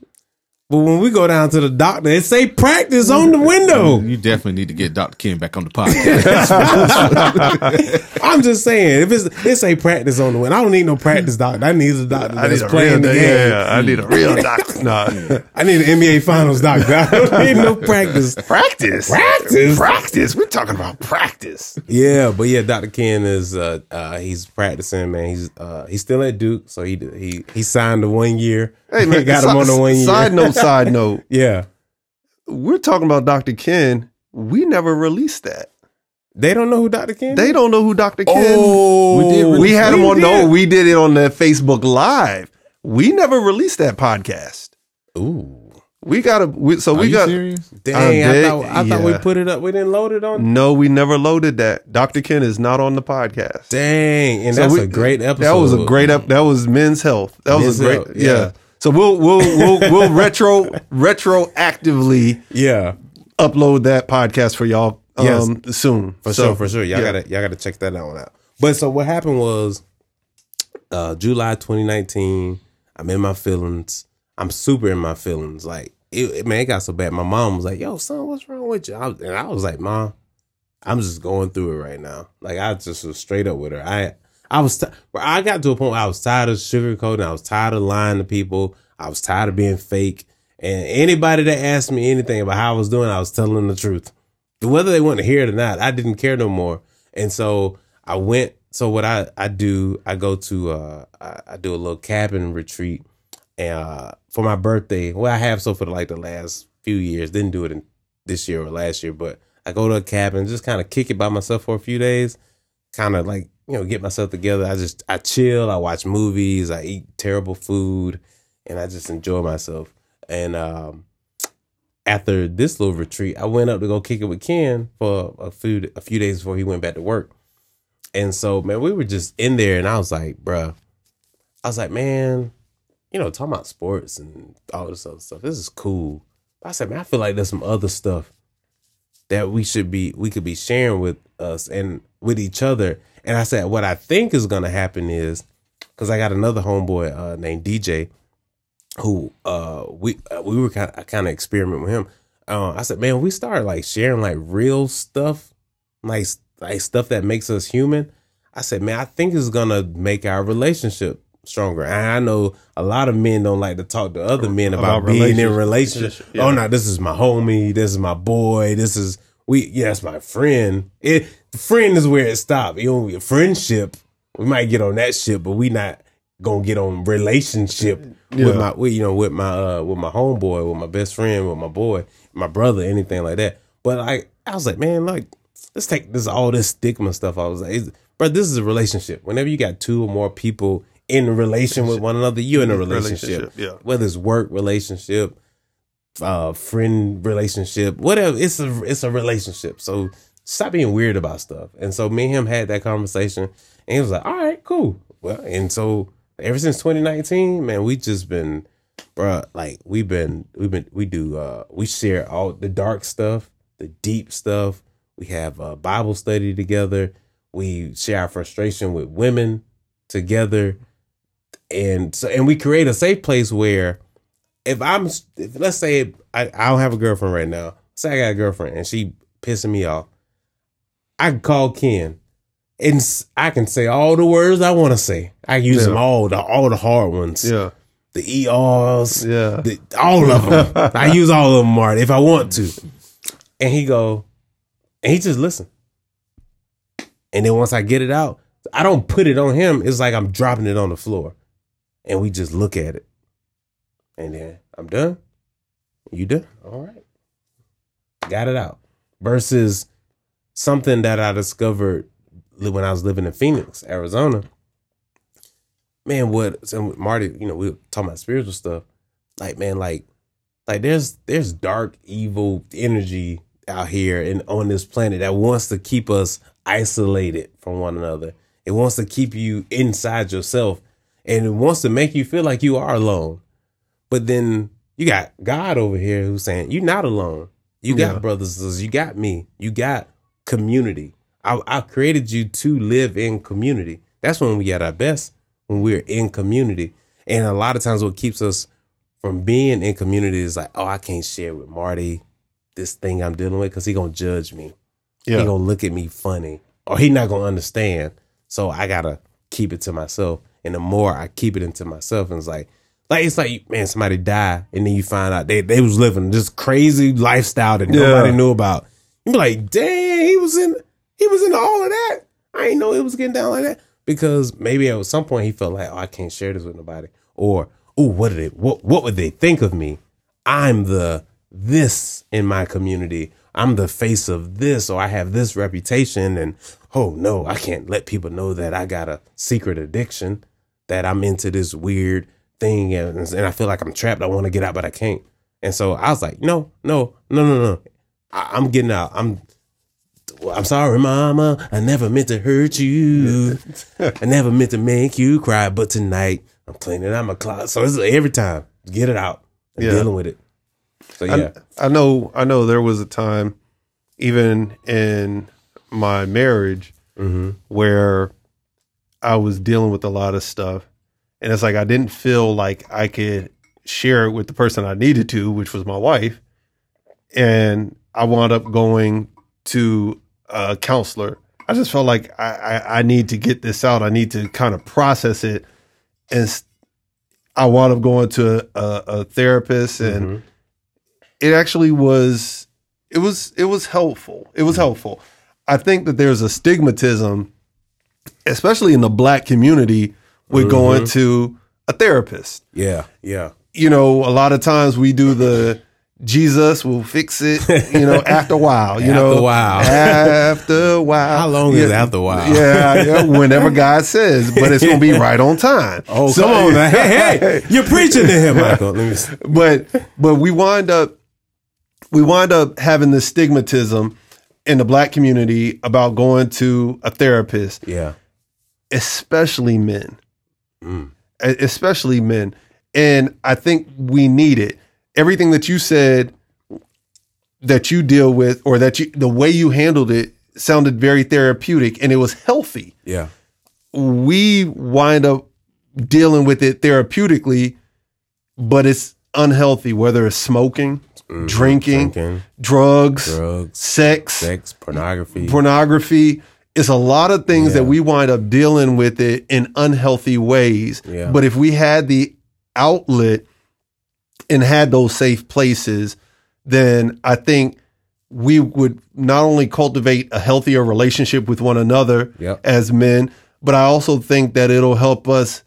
But when we go down to the doctor, it say practice on the window. you definitely need to get Dr. Ken back on the podcast. I'm just saying, if it's it say practice on the window, I don't need no practice doctor. I need a doctor I that's need a playing real the game. yeah, I need a real doctor. Nah. I need an NBA Finals doctor. I don't need no practice. Practice. Practice? Practice. We're talking about practice. Yeah, but yeah, Dr. Ken is uh, uh he's practicing, man. He's uh he's still at Duke, so he he he signed the one year. Hey man, got him on the one year. Side note, side note. Yeah, We're talking about Dr. Ken. We never released that. they don't know who Dr. Ken. They is? don't know who Dr. Ken. Oh, We did release- we had him on. did. No, we did it on the Facebook Live. We never released that podcast. Ooh, We got to. We, so Are we you got. serious? dang! I I, thought I thought we put it up. We didn't load it on. No, we never loaded that. Dr. Ken is not on the podcast. Dang, and So that's we- a great episode. That was a great. Ep- that was Men's Health. That was a great. Health, yeah. yeah. So we'll we'll we'll we'll retro retroactively Yeah, upload that podcast for y'all um, soon. for So, sure, for sure. Y'all yeah. gotta y'all gotta check that one out. But so what happened was, uh, July 2019. I'm in my feelings. I'm super in my feelings. Like it, it- man, it got so bad. My mom was like, "Yo, son, what's wrong with you?" I and I was like, "Mom, I'm just going through it right now." Like I just was straight up with her. I I was t- I got to a point where I was tired of sugarcoating. I was tired of lying to people. I was tired of being fake. And anybody that asked me anything about how I was doing, I was telling the truth. Whether they want to hear it or not, I didn't care no more. And so I went. So what I I do, I go to uh I, I do a little cabin retreat, and uh, for my birthday. Well, I have so for like the last few years. Didn't do it in this year or last year, but I go to a cabin, just kind of kick it by myself for a few days, kind of like you know get myself together. I just I chill, I watch movies, I eat terrible food, and I just enjoy myself. And um, after this little retreat, I went up to go kick it with Ken for a few a few days before he went back to work. And so, man, we were just in there, and I was like, bruh, I was like, man, you know, talking about sports and all this other stuff. This is cool. But I said, man, I feel like there's some other stuff that we should be we could be sharing with us and with each other. And I said, what I think is gonna happen is because I got another homeboy uh, named DJ who uh we uh, we were kind of kind of experiment with him. Uh, I said, man, we started like sharing like real stuff, like like stuff that makes us human. I said, man, I think it's gonna make our relationship stronger. And I know a lot of men don't like to talk to other men about, About being in relationship. relationship. Yeah. Oh no, this is my homie. This is my boy. This is we. Yeah, it's my friend. It friend is where it stops. You know, friendship. We might get on that ship, but we not gonna get on relationship Yeah. with my, with, you know, with my, uh, with my homeboy, with my best friend, with my boy, my brother, anything like that. But like, I was like, man, like, let's take this all this stigma stuff. I was like, bro, this is a relationship. Whenever you got two or more people in relation with one another, you're in a relationship. Relationship, yeah. Whether it's work relationship, uh, friend relationship, whatever. It's a it's a relationship. So stop being weird about stuff. And so me and him had that conversation, and he was like, "All right, cool." Well, and so ever since 2019, man, we just been, bruh, like we've been we've been we do uh we share all the dark stuff, the deep stuff. We have a Bible study together. We share our frustration with women together, and so and we create a safe place where if I'm if, let's say I, I don't have a girlfriend right now. Say I got a girlfriend and she pissing me off. I can call Ken and I can say all the words I want to say. I use Yeah. them all the all the hard ones. Yeah. The ERs, Yeah. the, all of them. I use all of them, Marty, if I want to. And he go, and he just listen. And then once I get it out, I don't put it on him. It's like I'm dropping it on the floor, and we just look at it. And then I'm done. You done? All right. Got it out. Versus something that I discovered when I was living in Phoenix, Arizona. Man, what so Marty, you know, we were talking about spiritual stuff. Like, man, like, like there's there's dark, evil energy out here and on this planet that wants to keep us isolated from one another. It wants to keep you inside yourself and it wants to make you feel like you are alone. But then you got God over here who's saying you're not alone. You got Yeah. brothers, and sisters, you got me, you got community. I, I created you to live in community. That's when we at our best when we're in community. And a lot of times, what keeps us from being in community is like, oh, I can't share with Marty this thing I'm dealing with because he gonna judge me. Yeah. He gonna look at me funny, or he not gonna understand. So I gotta keep it to myself. And the more I keep it into myself, and it's like, like it's like, man, somebody died, and then you find out they they was living this crazy lifestyle that Yeah. nobody knew about. You be like, dang, he was in, he was in all of that. I ain't know it was getting down like that because maybe at some point he felt like, oh, I can't share this with nobody, or oh, what did they, what what would they think of me? I'm the this in my community. I'm the face of this, or I have this reputation, and oh no, I can't let people know that I got a secret addiction, that I'm into this weird thing, and, and I feel like I'm trapped. I want to get out, but I can't. And so I was like, no, no, no, no, no. I, I'm getting out. I'm I'm sorry, mama. I never meant to hurt you. I never meant to make you cry. But tonight, I'm cleaning out my closet. So it's every time, get it out and Yeah. dealing with it. So yeah, I, I know I know there was a time even in my marriage Mm-hmm. where I was dealing with a lot of stuff and it's like I didn't feel like I could share it with the person I needed to, which was my wife. And I wound up going to a counselor. I just felt like I, I, I need to get this out. I need to kind of process it. And I wound up going to a, a therapist and Mhm. it actually was it was it was helpful. It was helpful. I think that there's a stigmatism, especially in the black community, with going mm-hmm. to a therapist. yeah, yeah. You know, a lot of times we do the Jesus will fix it, you know, after a while. You After know, a while. After a while. How long is after a while? Yeah, yeah, whenever God says, but it's gonna be right on time. Oh, So- come on now. Hey, hey, you're preaching to him, Michael. Let me see. but but we wind up we wind up having this stigmatism in the black community about going to a therapist, Yeah. especially men. Mm. Especially men. And I think we need it. Everything that you said that you deal with or that you the way you handled it sounded very therapeutic and it was healthy. Yeah. We wind up dealing with it therapeutically, but it's unhealthy, whether it's smoking, drinking, Drinking, drugs, drugs, sex, sex, pornography. pornography. It's a lot of things that we wind up dealing with it in unhealthy ways. Yeah. But if we had the outlet and had those safe places, then I think we would not only cultivate a healthier relationship with one another Yep. as men, but I also think that it'll help us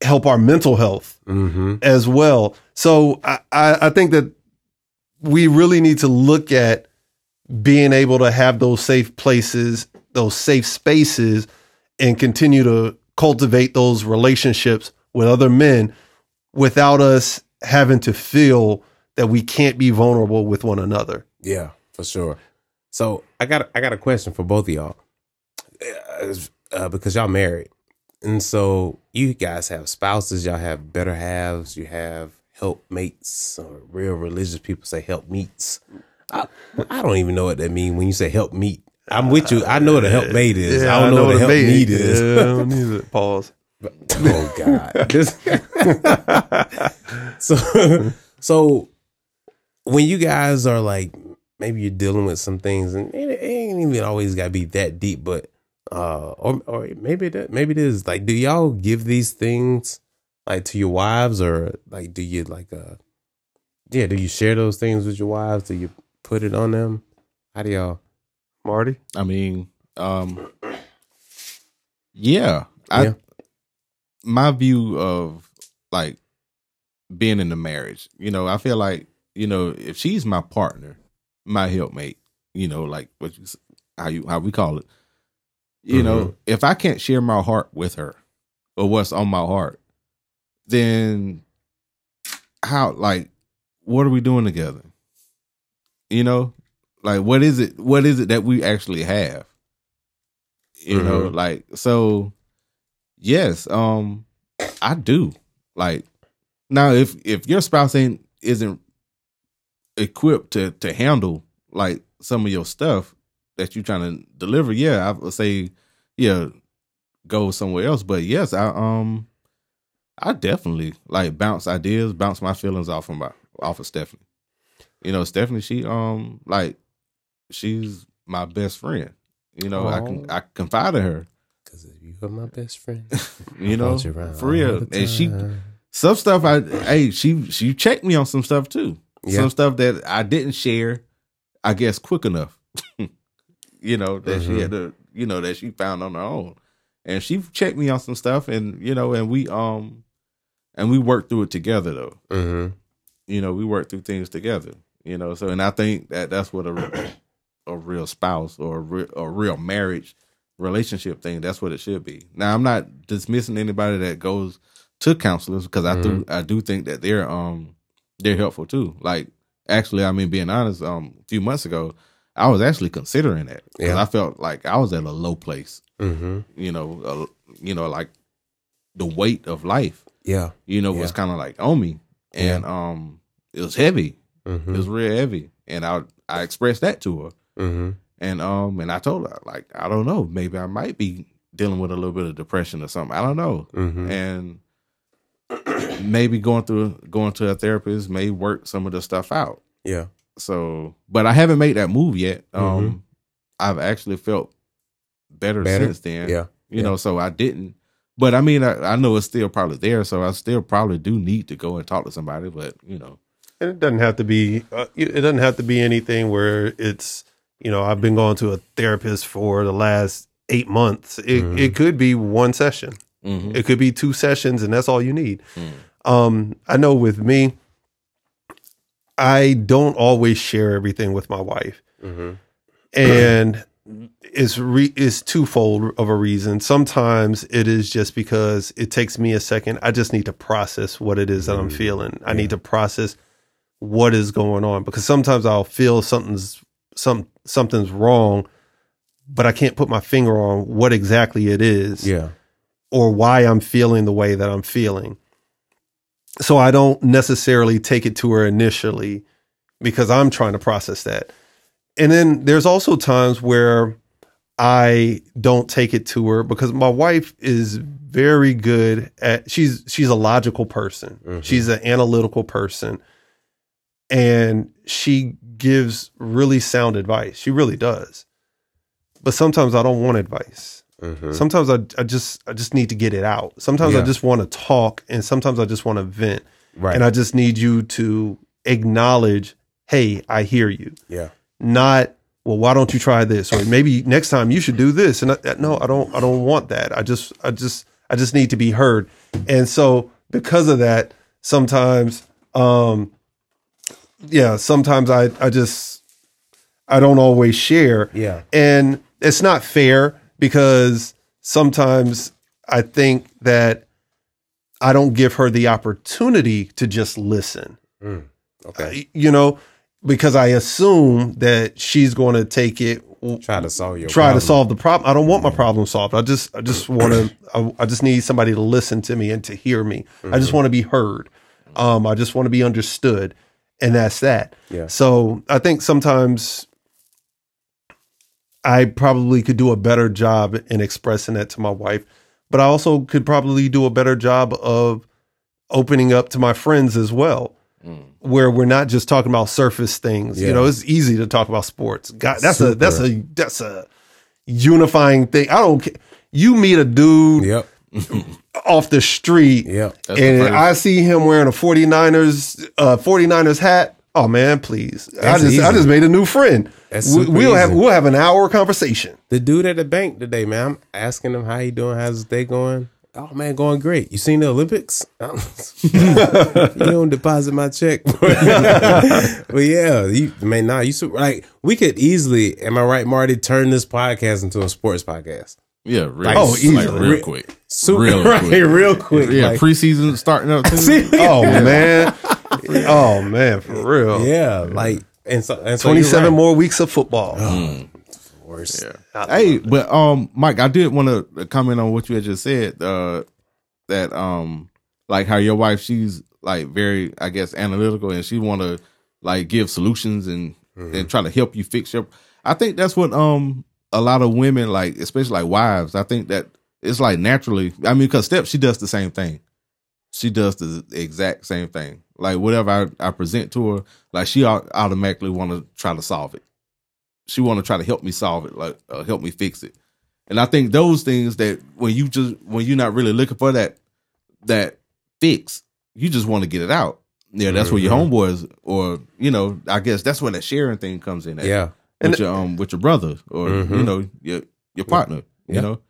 help our mental health mm-hmm. as well. So I, I, I think that we really need to look at being able to have those safe places, those safe spaces, and continue to cultivate those relationships with other men without us having to feel that we can't be vulnerable with one another. Yeah, for sure. So I got I got a question for both of y'all, uh, because y'all married, and so you guys have spouses, y'all have better halves, you have helpmates, or real religious people say helpmeets. I, I don't even know what that means when you say help meet. I'm with you. I know what a helpmate is. I don't know, what a help meet is. Yeah, I don't need to pause. oh God. This- so so when you guys are like maybe you're dealing with some things and it, it ain't even always gotta be that deep, but uh or or maybe that maybe it is like do y'all give these things like to your wives or like do you like uh yeah, do you share those things with your wives? Do you put it on them? How do y'all Marty? I mean, um, yeah, I, Yeah. my view of like being in a marriage, you know, I feel like, you know, if she's my partner, my helpmate, you know, like what you, how you, how we call it, you know, if I can't share my heart with her or what's on my heart, then how, like, what are we doing together? You know, like what is it what is it that we actually have? You know like so yes um i do. Like now if if your spouse ain't isn't equipped to to handle like some of your stuff that you're trying to deliver yeah i would say yeah go somewhere else. But yes i um i definitely like bounce ideas bounce my feelings off of my off of stephanie. You know stephanie she um like she's my best friend you know i can i confide in her Cause you are my best friend. you know you for real and she some stuff I hey she she checked me on some stuff too. Yeah. Some stuff that I didn't share, I guess quick enough. you know that she Mhm. had to you know that she found on her own, and she checked me on some stuff, and you know, and we um and we worked through it together though. Mhm. You know, we worked through things together. You know, so and I think that that's what a a real spouse or a real, a real marriage relationship thing. That's what it should be. Now, I'm not dismissing anybody that goes to counselors because I do I do think that they're um they're helpful too. Like actually, I mean, being honest, um, a few months ago, I was actually considering that because Yeah. I felt like I was at a low place. Mm-hmm. You know, uh, you know, like the weight of life. Yeah. You know, was kind of like on me, and um, it was heavy. Mm-hmm. It was real heavy, and I I expressed that to her. Mm-hmm. And um and I told her like I don't know maybe I might be dealing with a little bit of depression or something I don't know Mm-hmm. and maybe going through going to a therapist may work some of the stuff out Yeah. so but I haven't made that move yet um Mhm. I've actually felt better, Better? since then Yeah. you yeah. know so I didn't but I mean I, I know it's still probably there so I still probably do need to go and talk to somebody but you know And it doesn't have to be. Uh, it it doesn't have to be anything where it's. You know, I've been going to a therapist for the last eight months. It Mhm. it could be one session. Mhm. It could be two sessions, and that's all you need. Mm. Um, I know with me, I don't always share everything with my wife, Mm-hmm. and it's re- it's twofold of a reason. Sometimes it is just because it takes me a second. I just need to process what it is that I'm Mm, feeling. I yeah. need to process what is going on because sometimes I'll feel something's some something's wrong, but I can't put my finger on what exactly it is Yeah. or why I'm feeling the way that I'm feeling. So I don't necessarily take it to her initially because I'm trying to process that. And then there's also times where I don't take it to her because my wife is very good at she's she's a logical person. Mm-hmm. She's an analytical person. And she gives really sound advice. She really does. But sometimes I don't want advice. Sometimes I, I just I just need to get it out. Sometimes I just want to talk and sometimes I just want to vent. Right. And I just need you to acknowledge, hey, I hear you. yeah. Not, well, why don't you try this? Or maybe next time you should do this. And I, no, I don't I don't want that. I just I just I just need to be heard. And so because of that, sometimes um yeah, sometimes I I just I don't always share. Yeah. And it's not fair because sometimes I think that I don't give her the opportunity to just listen. Mm, okay. Uh, you know, because I assume that she's going to take it Try to solve your try problem. to solve the problem. I don't want my problem solved. I just I just want to I, I just need somebody to listen to me and to hear me. I just mm-hmm. want to be heard. Um I just want to be understood and that's that. Yeah. So, I think sometimes I probably could do a better job in expressing that to my wife, but I also could probably do a better job of opening up to my friends as well. Mm. Where we're not just talking about surface things, you know, it's easy to talk about sports. God, that's a that's a that's a unifying thing. I don't care. You meet a dude Yep. off the street the and I see him wearing a 49ers uh 49ers hat. Oh man, please. I That's just I just made a new friend. we, we'll have we'll have an hour conversation. The dude at the bank today, man. I'm asking him how he doing. How's his day going? Oh man, going great. You seen the Olympics? you don't deposit my check, but yeah, you man. Nah, you like we could easily. Am I right, Marty? Turn this podcast into a sports podcast. Yeah, real, Oh, like, easily. real quick. Super Real right, quick. real quick. Yeah, like- preseason starting up too. Oh man. oh man, for real. yeah, like and so and so 27 right. more weeks of football. Of Worse. Hey, but um, Mike, I did want to comment on what you had just said. Uh, that um, like how your wife, she's like very, I guess, analytical, and she want to like give solutions and and try to help you fix your. I think that's what um a lot of women like, especially like wives. I think that it's like naturally. I mean, because Steph, she does the same thing. She does the exact same thing. Like whatever I, I present to her, like she automatically want to try to solve it she want to try to help me solve it, like uh, help me fix it. And I think those things that when you just when you're not really looking for that that fix, you just want to get it out. Yeah, that's where your homeboys, or you know, I guess that's where that sharing thing comes in. At, Yeah. With your um with your brother or you Mhm. know your your partner. Yeah. You know,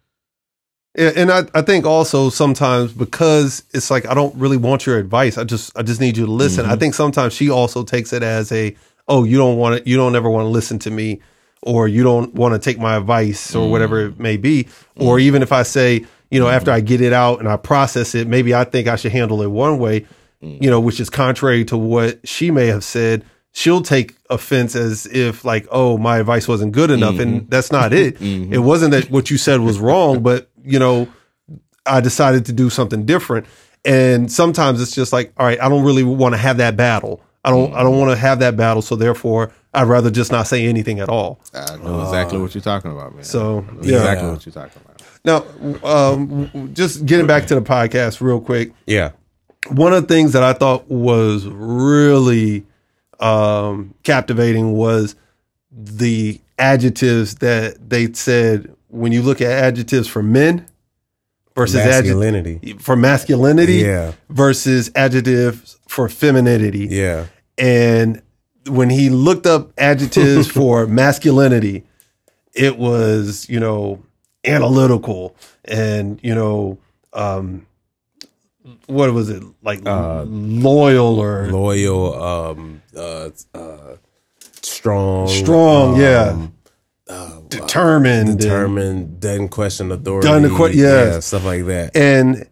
Yeah, and I, I think also sometimes because it's like I don't really want your advice. I just I just need you to listen. I mm-hmm. think sometimes she also takes it as a oh you don't want to you don't ever want to listen to me or you don't want to take my advice or mm. whatever it may be. Mm. Or even if I say you know mm. after I get it out and I process it, maybe I think I should handle it one way, you know, which is contrary to what she may have said. She'll take offense as if like, oh, my advice wasn't good enough, and mm-hmm. that's not it. Mm-hmm. It wasn't that what you said was wrong, but you know, I decided to do something different. And sometimes it's just like, all right, I don't really want to have that battle. I don't I don't mm-hmm. want to have that battle. So therefore I'd rather just not say anything at all. I know exactly oh. what you're talking about, man. So I know yeah. exactly what you're talking about. Now um just getting back to the podcast real quick. Yeah. One of the things that I thought was really um captivating was the adjectives that they said when you look at adjectives for men versus adjectives Masculinity. for masculinity Yeah. versus adjectives for femininity. Yeah. And when he looked up adjectives for masculinity, it was, you know, analytical and, you know, um, what was it like loyal or Loyal, um, uh, uh, strong, strong? yeah. determined. determined, doesn't question authority. Doesn't que- yes. yeah, stuff like that. and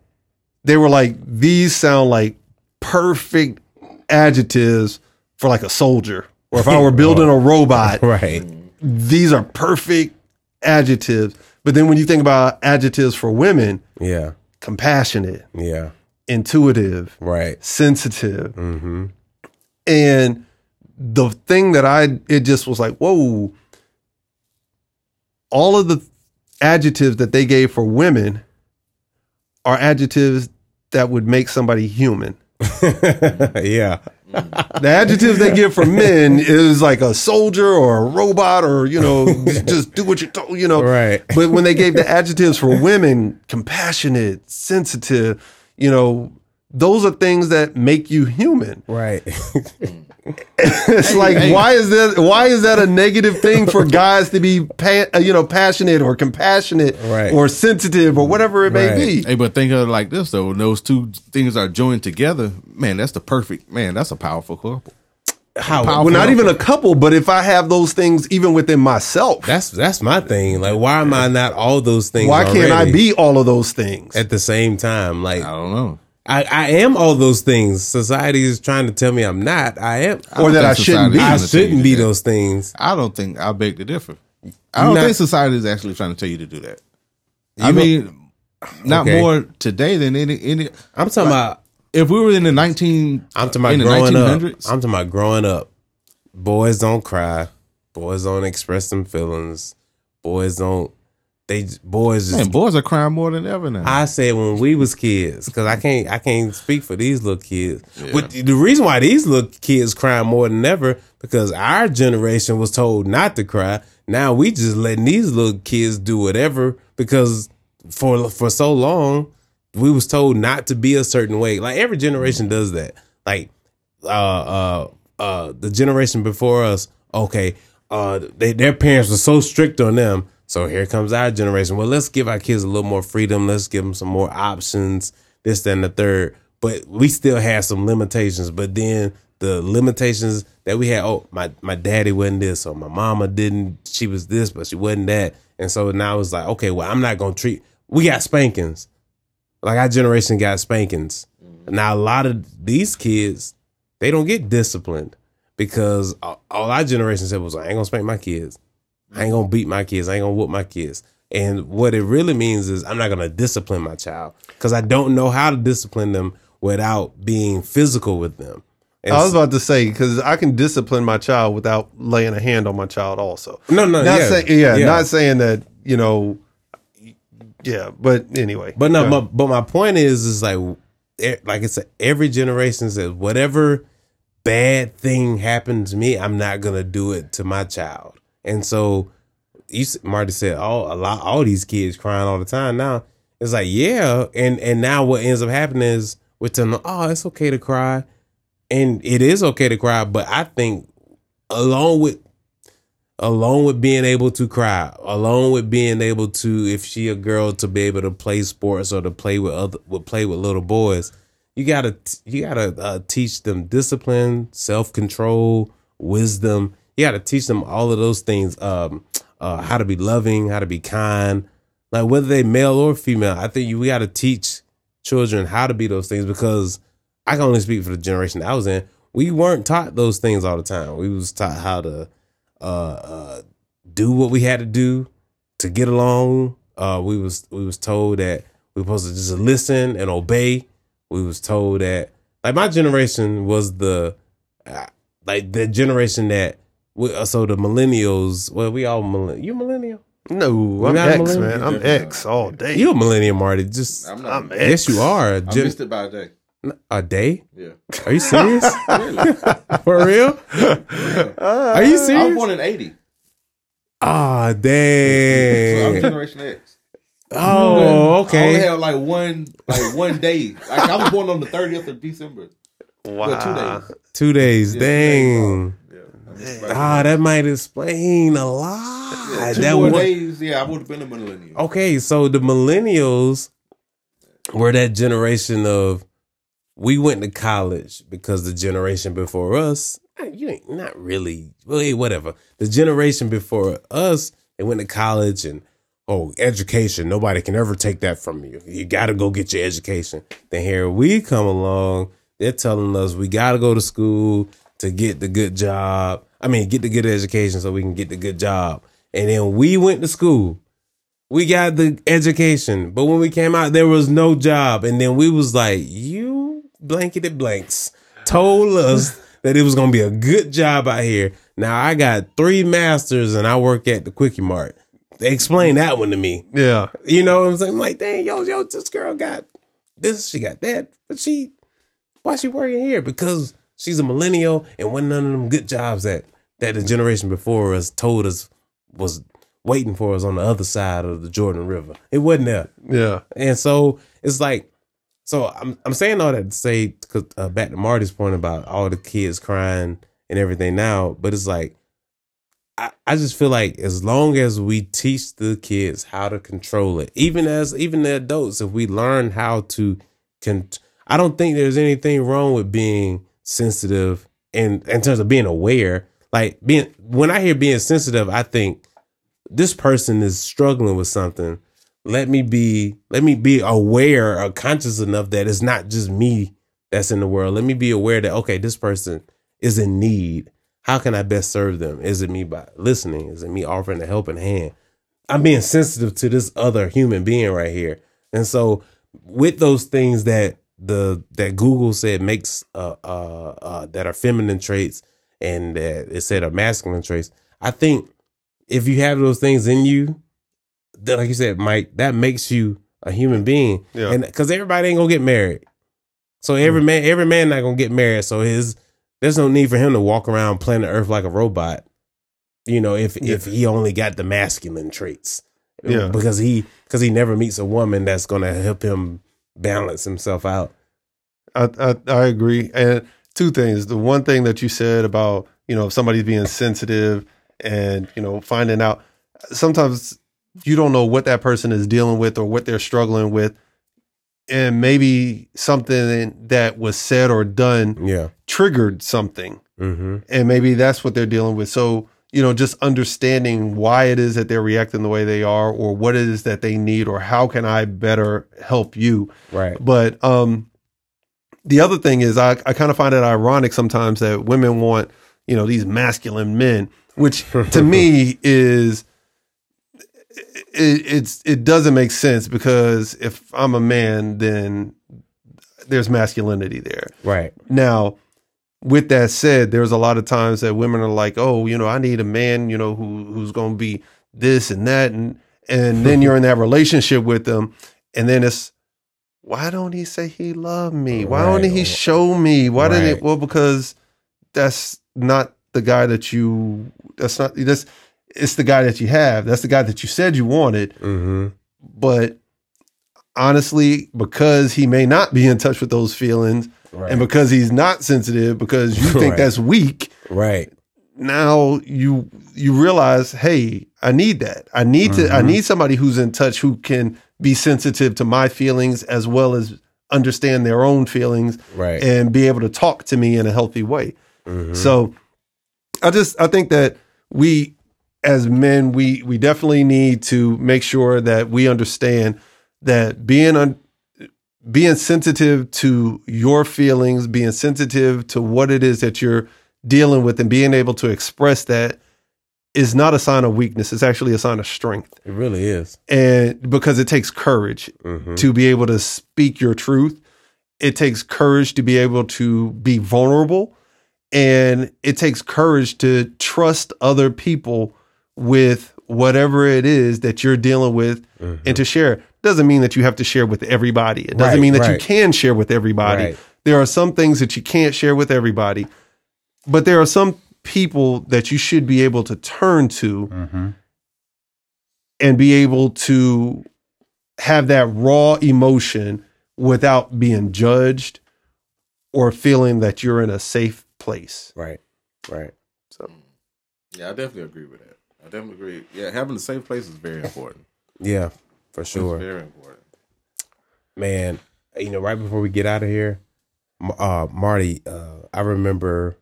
they were like these sound like perfect adjectives for like a soldier or if i were building a robot Right. these are perfect adjectives but then when you think about adjectives for women Yeah. compassionate Yeah. Intuitive Right. sensitive Mm-hmm. and the thing that I it just was like, whoa. All of the adjectives that they gave for women are adjectives that would make somebody human. yeah. The adjectives they give for men is like a soldier or a robot or you know just do what you're told you know. Right. But when they gave the adjectives for women, compassionate, sensitive, you know, those are things that make you human. Right. It's like why is that why is that a negative thing for guys to be pa- uh, you know passionate or compassionate Right. or sensitive or whatever it may Right. be. Hey, but think of it like this though. When those two things are joined together, man, that's the perfect man. That's a powerful couple. How? Well, not even a couple, but if I have those things even within myself, That's that's my thing. Like, why am I not all those things? why can't I be all of those things? at the same time? Like, I don't know. I, I am all those things. Society is trying to tell me I'm not. I am. Or that I shouldn't be. I trying to tell you shouldn't be that. those things. I don't think I beg to differ. I don't Not- think society is actually trying to tell you to do that. I mean, not Okay. more today than any any. I'm talking about. If we were in the nineteen, I'm talking about growing up. 1900s? I'm talking about growing up. Boys don't cry. Boys don't express them feelings. Boys don't. They boys just man, boys are crying more than ever now. I said when we was kids, because I can't I can't speak for these little kids. But the reason why these little kids crying more than ever because our generation was told not to cry. Now we just letting these little kids do whatever because for for so long we was told not to be a certain way. Like every generation does that. Like uh uh uh the generation before us, okay, uh they, their parents were so strict on them. So here comes our generation. Well, let's give our kids a little more freedom. Let's give them some more options, this, and the third. But we still had some limitations. But then the limitations that we had, oh, my, my daddy wasn't this, or my mama didn't, she was this, but she wasn't that. And so now it's like, okay, well, I'm not gonna treat we got spankings. Like our generation got spankings. Now a lot of these kids, they don't get disciplined because all our generation said was, I ain't gonna spank my kids. I ain't gonna beat my kids. I ain't gonna whoop my kids. And what it really means is I'm not gonna discipline my child because I don't know how to discipline them without being physical with them. And I was about to say because I can discipline my child without laying a hand on my child. Also, no, no, not yeah, saying yeah, yeah. not saying that you know, yeah. But anyway, But no, Yeah. but, but my point is, is like, like it's every generation says whatever bad thing happened to me, I'm not gonna do it to my child. And so, you Marty said, all a lot, all these kids crying all the time. Now it's like, yeah, and and now what ends up happening is we're telling them, oh, it's okay to cry, and it is okay to cry. But I think along with along with being able to cry, along with being able to, if she a girl, to be able to play sports or to play with other, would play with little boys, you gotta you gotta uh, teach them discipline, self control, wisdom. You gotta teach them all of those things. Um, uh, how to be loving, how to be kind, like whether they male or female. I think you we gotta teach children how to be those things because I can only speak for the generation I was in. We weren't taught those things all the time. We was taught how to uh, uh, do what we had to do to get along. Uh, we was we was told that we were supposed to just listen and obey. We was told that like my generation was the uh, like the generation that we, uh, so the millennials. Well, we all millenn- you millennial. no, You're I'm not a X millennial? man. I'm X all day. You a millennial, Marty? Just I'm I'm not. yes, you are. I Gen- missed it by a day. A day? Yeah. Are you serious? Really? For real? Are you serious? I was born in eighty. Ah, So I'm dang. Generation X. Oh, okay. I only okay. had like one, like one day. Like I was born on the thirtieth of December. wow. Well, two days. Two days. Yeah, two days Dang. Yeah. Ah, that might explain a lot. Yeah, two that more would, days. Yeah, I would have been a millennial. okay, so the millennials were that generation of we went to college because the generation before us, eh, you ain't not really, well, hey, whatever. The generation before us, they went to college and oh, education. Nobody can ever take that from you. You got to go get your education. Then here we come along. They're telling us we got to go to school to get the good job. I mean, get the good education so we can get the good job. And then we went to school. We got the education, but when we came out, there was no job. And then we was like, you blanketed blanks told us that it was gonna be a good job out here. Now I got three masters and I work at the Quickie Mart. They explain that one to me. Yeah. You know what I'm saying? I'm like, dang, yo, yo, this girl got this, she got that, but she, why she working here? Because she's a millennial and wasn't none of them good jobs that that the generation before us told us was waiting for us on the other side of the Jordan River. It wasn't there. Yeah. And so it's like, so I'm I'm saying all that to say, cause, uh, back to Marty's point about all the kids crying and everything now, but it's like, I, I just feel like as long as we teach the kids how to control it, even as even the adults, if we learn how to can, I don't think there's anything wrong with being sensitive and in terms of being aware. Like being when I hear being sensitive, I think this person is struggling with something let me be let me be aware or conscious enough that it's not just me that's in the world. Let me be aware that okay this person is in need. How can i best serve them? Is it me by listening? Is it me offering a helping hand? I'm being sensitive to this other human being right here. And so with those things that the that google said makes uh uh, uh that are feminine traits and that it said are masculine traits i think if you have those things in you, that like you said, Mike, that makes you a human being. Yeah. And because everybody ain't gonna get married. So every mm. man, every man not gonna get married. So his there's no need for him to walk around planet Earth like a robot. You know, if if he only got the masculine traits. Yeah. Because he because he never meets a woman that's gonna help him balance himself out. I, I I agree. And two things. The one thing that you said about, you know, if somebody's being sensitive and, you know, finding out sometimes you don't know what that person is dealing with or what they're struggling with. And maybe something that was said or done Yeah. triggered something. Mm-hmm. And maybe that's what they're dealing with. So, you know, just understanding why it is that they're reacting the way they are or what it is that they need or how can I better help you. Right. But um, the other thing is, I, I kind of find it ironic sometimes that women want, you know, these masculine men, which to me is it, it's it doesn't make sense because if I'm a man, then there's masculinity there. Right. Now, with that said, there's a lot of times that women are like, "Oh, you know, I need a man, you know, who who's going to be this and that," and and then you're in that relationship with them, and then it's, why don't he say he loved me? Why don't he show me? Why didn't it? Well, because that's not the guy that you. That's not that's. It's the guy that you have. That's the guy that you said you wanted Mm-hmm. but honestly, because he may not be in touch with those feelings, Right. and because he's not sensitive, because you think Right. that's weak, right. now you you realize, hey, I need that. I need to. I Mhm. need somebody who's in touch who can be sensitive to my feelings as well as understand their own feelings Right. and be able to talk to me in a healthy way. Mhm. So I just I think that we as men we we definitely need to make sure that we understand that being un, being sensitive to your feelings, being sensitive to what it is that you're dealing with and being able to express that is not a sign of weakness, it's actually a sign of strength. it really is. And because it takes courage Mm-hmm. to be able to speak your truth. It takes courage to be able to be vulnerable. And it takes courage to trust other people with whatever it is that you're dealing with and to share. Doesn't mean that you have to share with everybody. It doesn't Right, mean that you can share with everybody. Right. There are some things that you can't share with everybody, but there are some people that you should be able to turn to Mm-hmm. and be able to have that raw emotion without being judged or feeling that you're in a safe place. Right. Right. So Yeah, I definitely agree with that. I definitely agree. Yeah, having a safe place is very important. Yeah, for sure. It's very important. man you know right before we get out of here uh marty uh i remember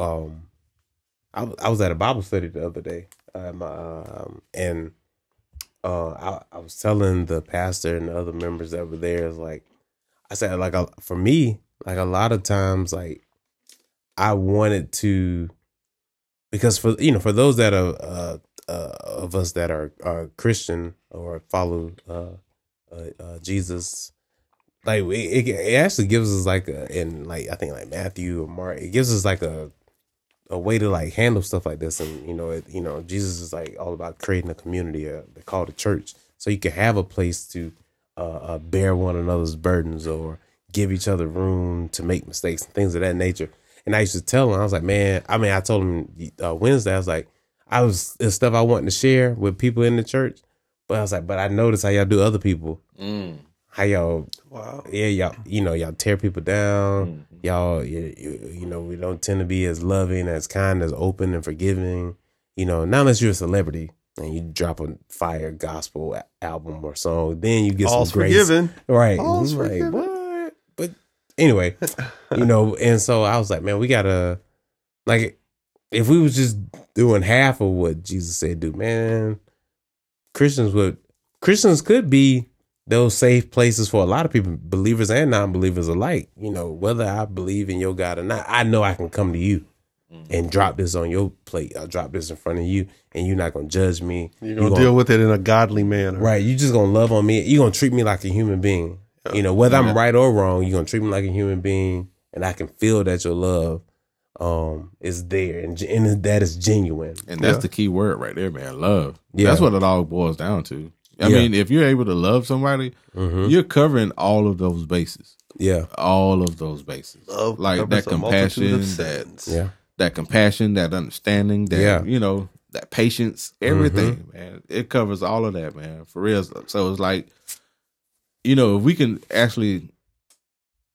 um i, was- I was at a bible study the other day um, um and uh I, I was telling the pastor and the other members that were there is like i said like a, for me like a lot of times like i wanted to because for you know for those that are uh, uh of us that are are christian or follow uh uh, uh, Jesus, like it, it actually gives us like a in like I think like Matthew or Mark, it gives us like a a way to like handle stuff like this, and you know, it, you know, Jesus is like all about creating a community. Uh, they call it church, so you can have a place to uh, bear one another's burdens or give each other room to make mistakes and things of that nature. And I used to tell him, I was like, man, I mean, I told him uh, Wednesday, I was like, I was the stuff I wanted to share with people in the church, but I was like, but I noticed how y'all do other people. How y'all, Wow. yeah, y'all, you know, y'all tear people down. Y'all, you, you, you know, we don't tend to be as loving, as kind, as open and forgiving. You know, not unless you're a celebrity and you drop a fire gospel album or song, then you get All's some grace. forgiven. Right. All's It's like, forgiven. what? But anyway, you know, and so I was like, man, we gotta like if we was just doing half of what Jesus said do, man, Christians would Christians could be those safe places for a lot of people, believers and non-believers alike. You know, whether I believe in your God or not, I know I can come to you mm-hmm. and drop this on your plate. I'll drop this in front of you, and you're not gonna judge me. You're You gonna gonna- deal with it in a godly manner. Right. You're just gonna love on me. You're gonna treat me like a human being. You know, whether I'm right or wrong, you're gonna treat me like a human being, and I can feel that your love um is there, and, and that is genuine. And that's Yeah. the key word right there, man. Love. Yeah. That's what it all boils down to. I Yeah. mean, if you're able to love somebody, Mhm. you're covering all of those bases. Yeah. All of those bases. Love like that compassion, that. Yeah. that compassion, that understanding, that Yeah. you know, that patience, everything, man. It covers all of that, man. For real. So it's like, you know, if we can actually,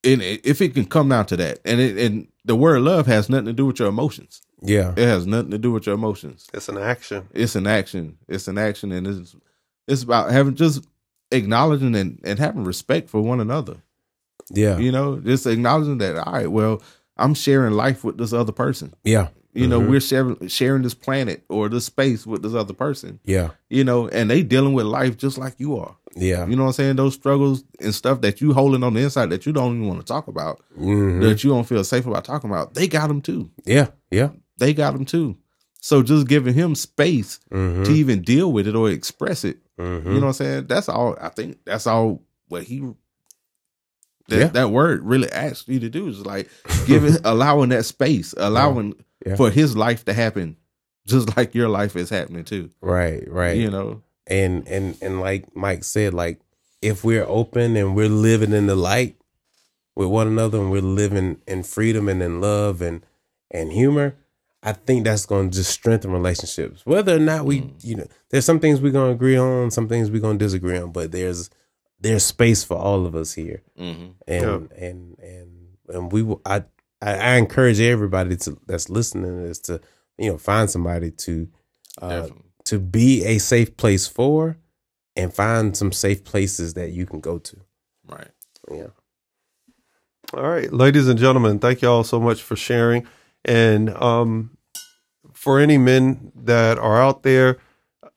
and if it can come down to that, and it, and the word love has nothing to do with your emotions. Yeah. It has nothing to do with your emotions. It's an action. It's an action. It's an action, and it's it's about having just acknowledging and, and having respect for one another. Yeah. You know, just acknowledging that. All right, well, I'm sharing life with this other person. Yeah. You know, Mhm. we're sharing sharing this planet or this space with this other person. Yeah. You know, and they dealing with life just like you are. Yeah. You know what I'm saying? Those struggles and stuff that you holding on the inside that you don't even want to talk about, Mhm. that you don't feel safe about talking about. They got them too. Yeah. Yeah. They got them too. So just giving him space Mhm. to even deal with it or express it. Mhm. You know what I'm saying? That's all. I think that's all what he. That, Yeah. that word really asks you to do is like giving, allowing that space, allowing Yeah. For his life to happen, just like your life is happening too. Right. Right. You know, and and and like Mike said, like if we're open and we're living in the light with one another and we're living in freedom and in love and and humor, I think that's going to just strengthen relationships. Whether or not we, mm. you know, there's some things we're going to agree on, some things we're going to disagree on, but there's there's space for all of us here, mm-hmm. and and and and we will. I I, I encourage everybody to that's listening is to you know find somebody to uh, to be a safe place for, and find some safe places that you can go to. right? Yeah. All right, ladies and gentlemen, thank you all so much for sharing. And um, for any men that are out there,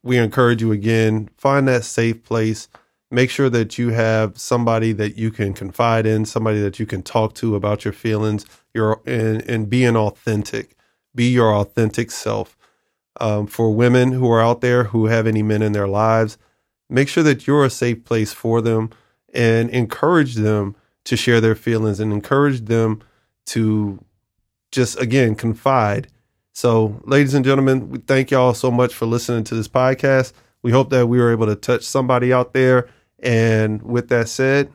we encourage you again find that safe place. Make sure that you have somebody that you can confide in, somebody that you can talk to about your feelings. Your and, and being authentic, be your authentic self. Um, for women who are out there who have any men in their lives, make sure that you're a safe place for them and encourage them to share their feelings and encourage them to just again confide. So, ladies and gentlemen, we thank y'all so much for listening to this podcast. We hope that we were able to touch somebody out there. And with that said,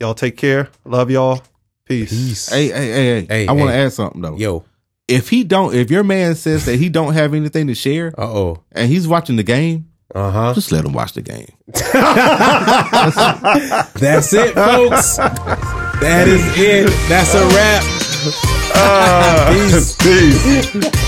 y'all take care. Love y'all. Peace. Peace. Hey, hey, hey, hey! Hey, I want to hey. add something though. Yo. If he don't, if your man says that he don't have anything to share, Uh oh. and he's watching the game, Uh huh. just let him watch the game. That's it, folks. that is it. That's a wrap. Ah, Peace. peace.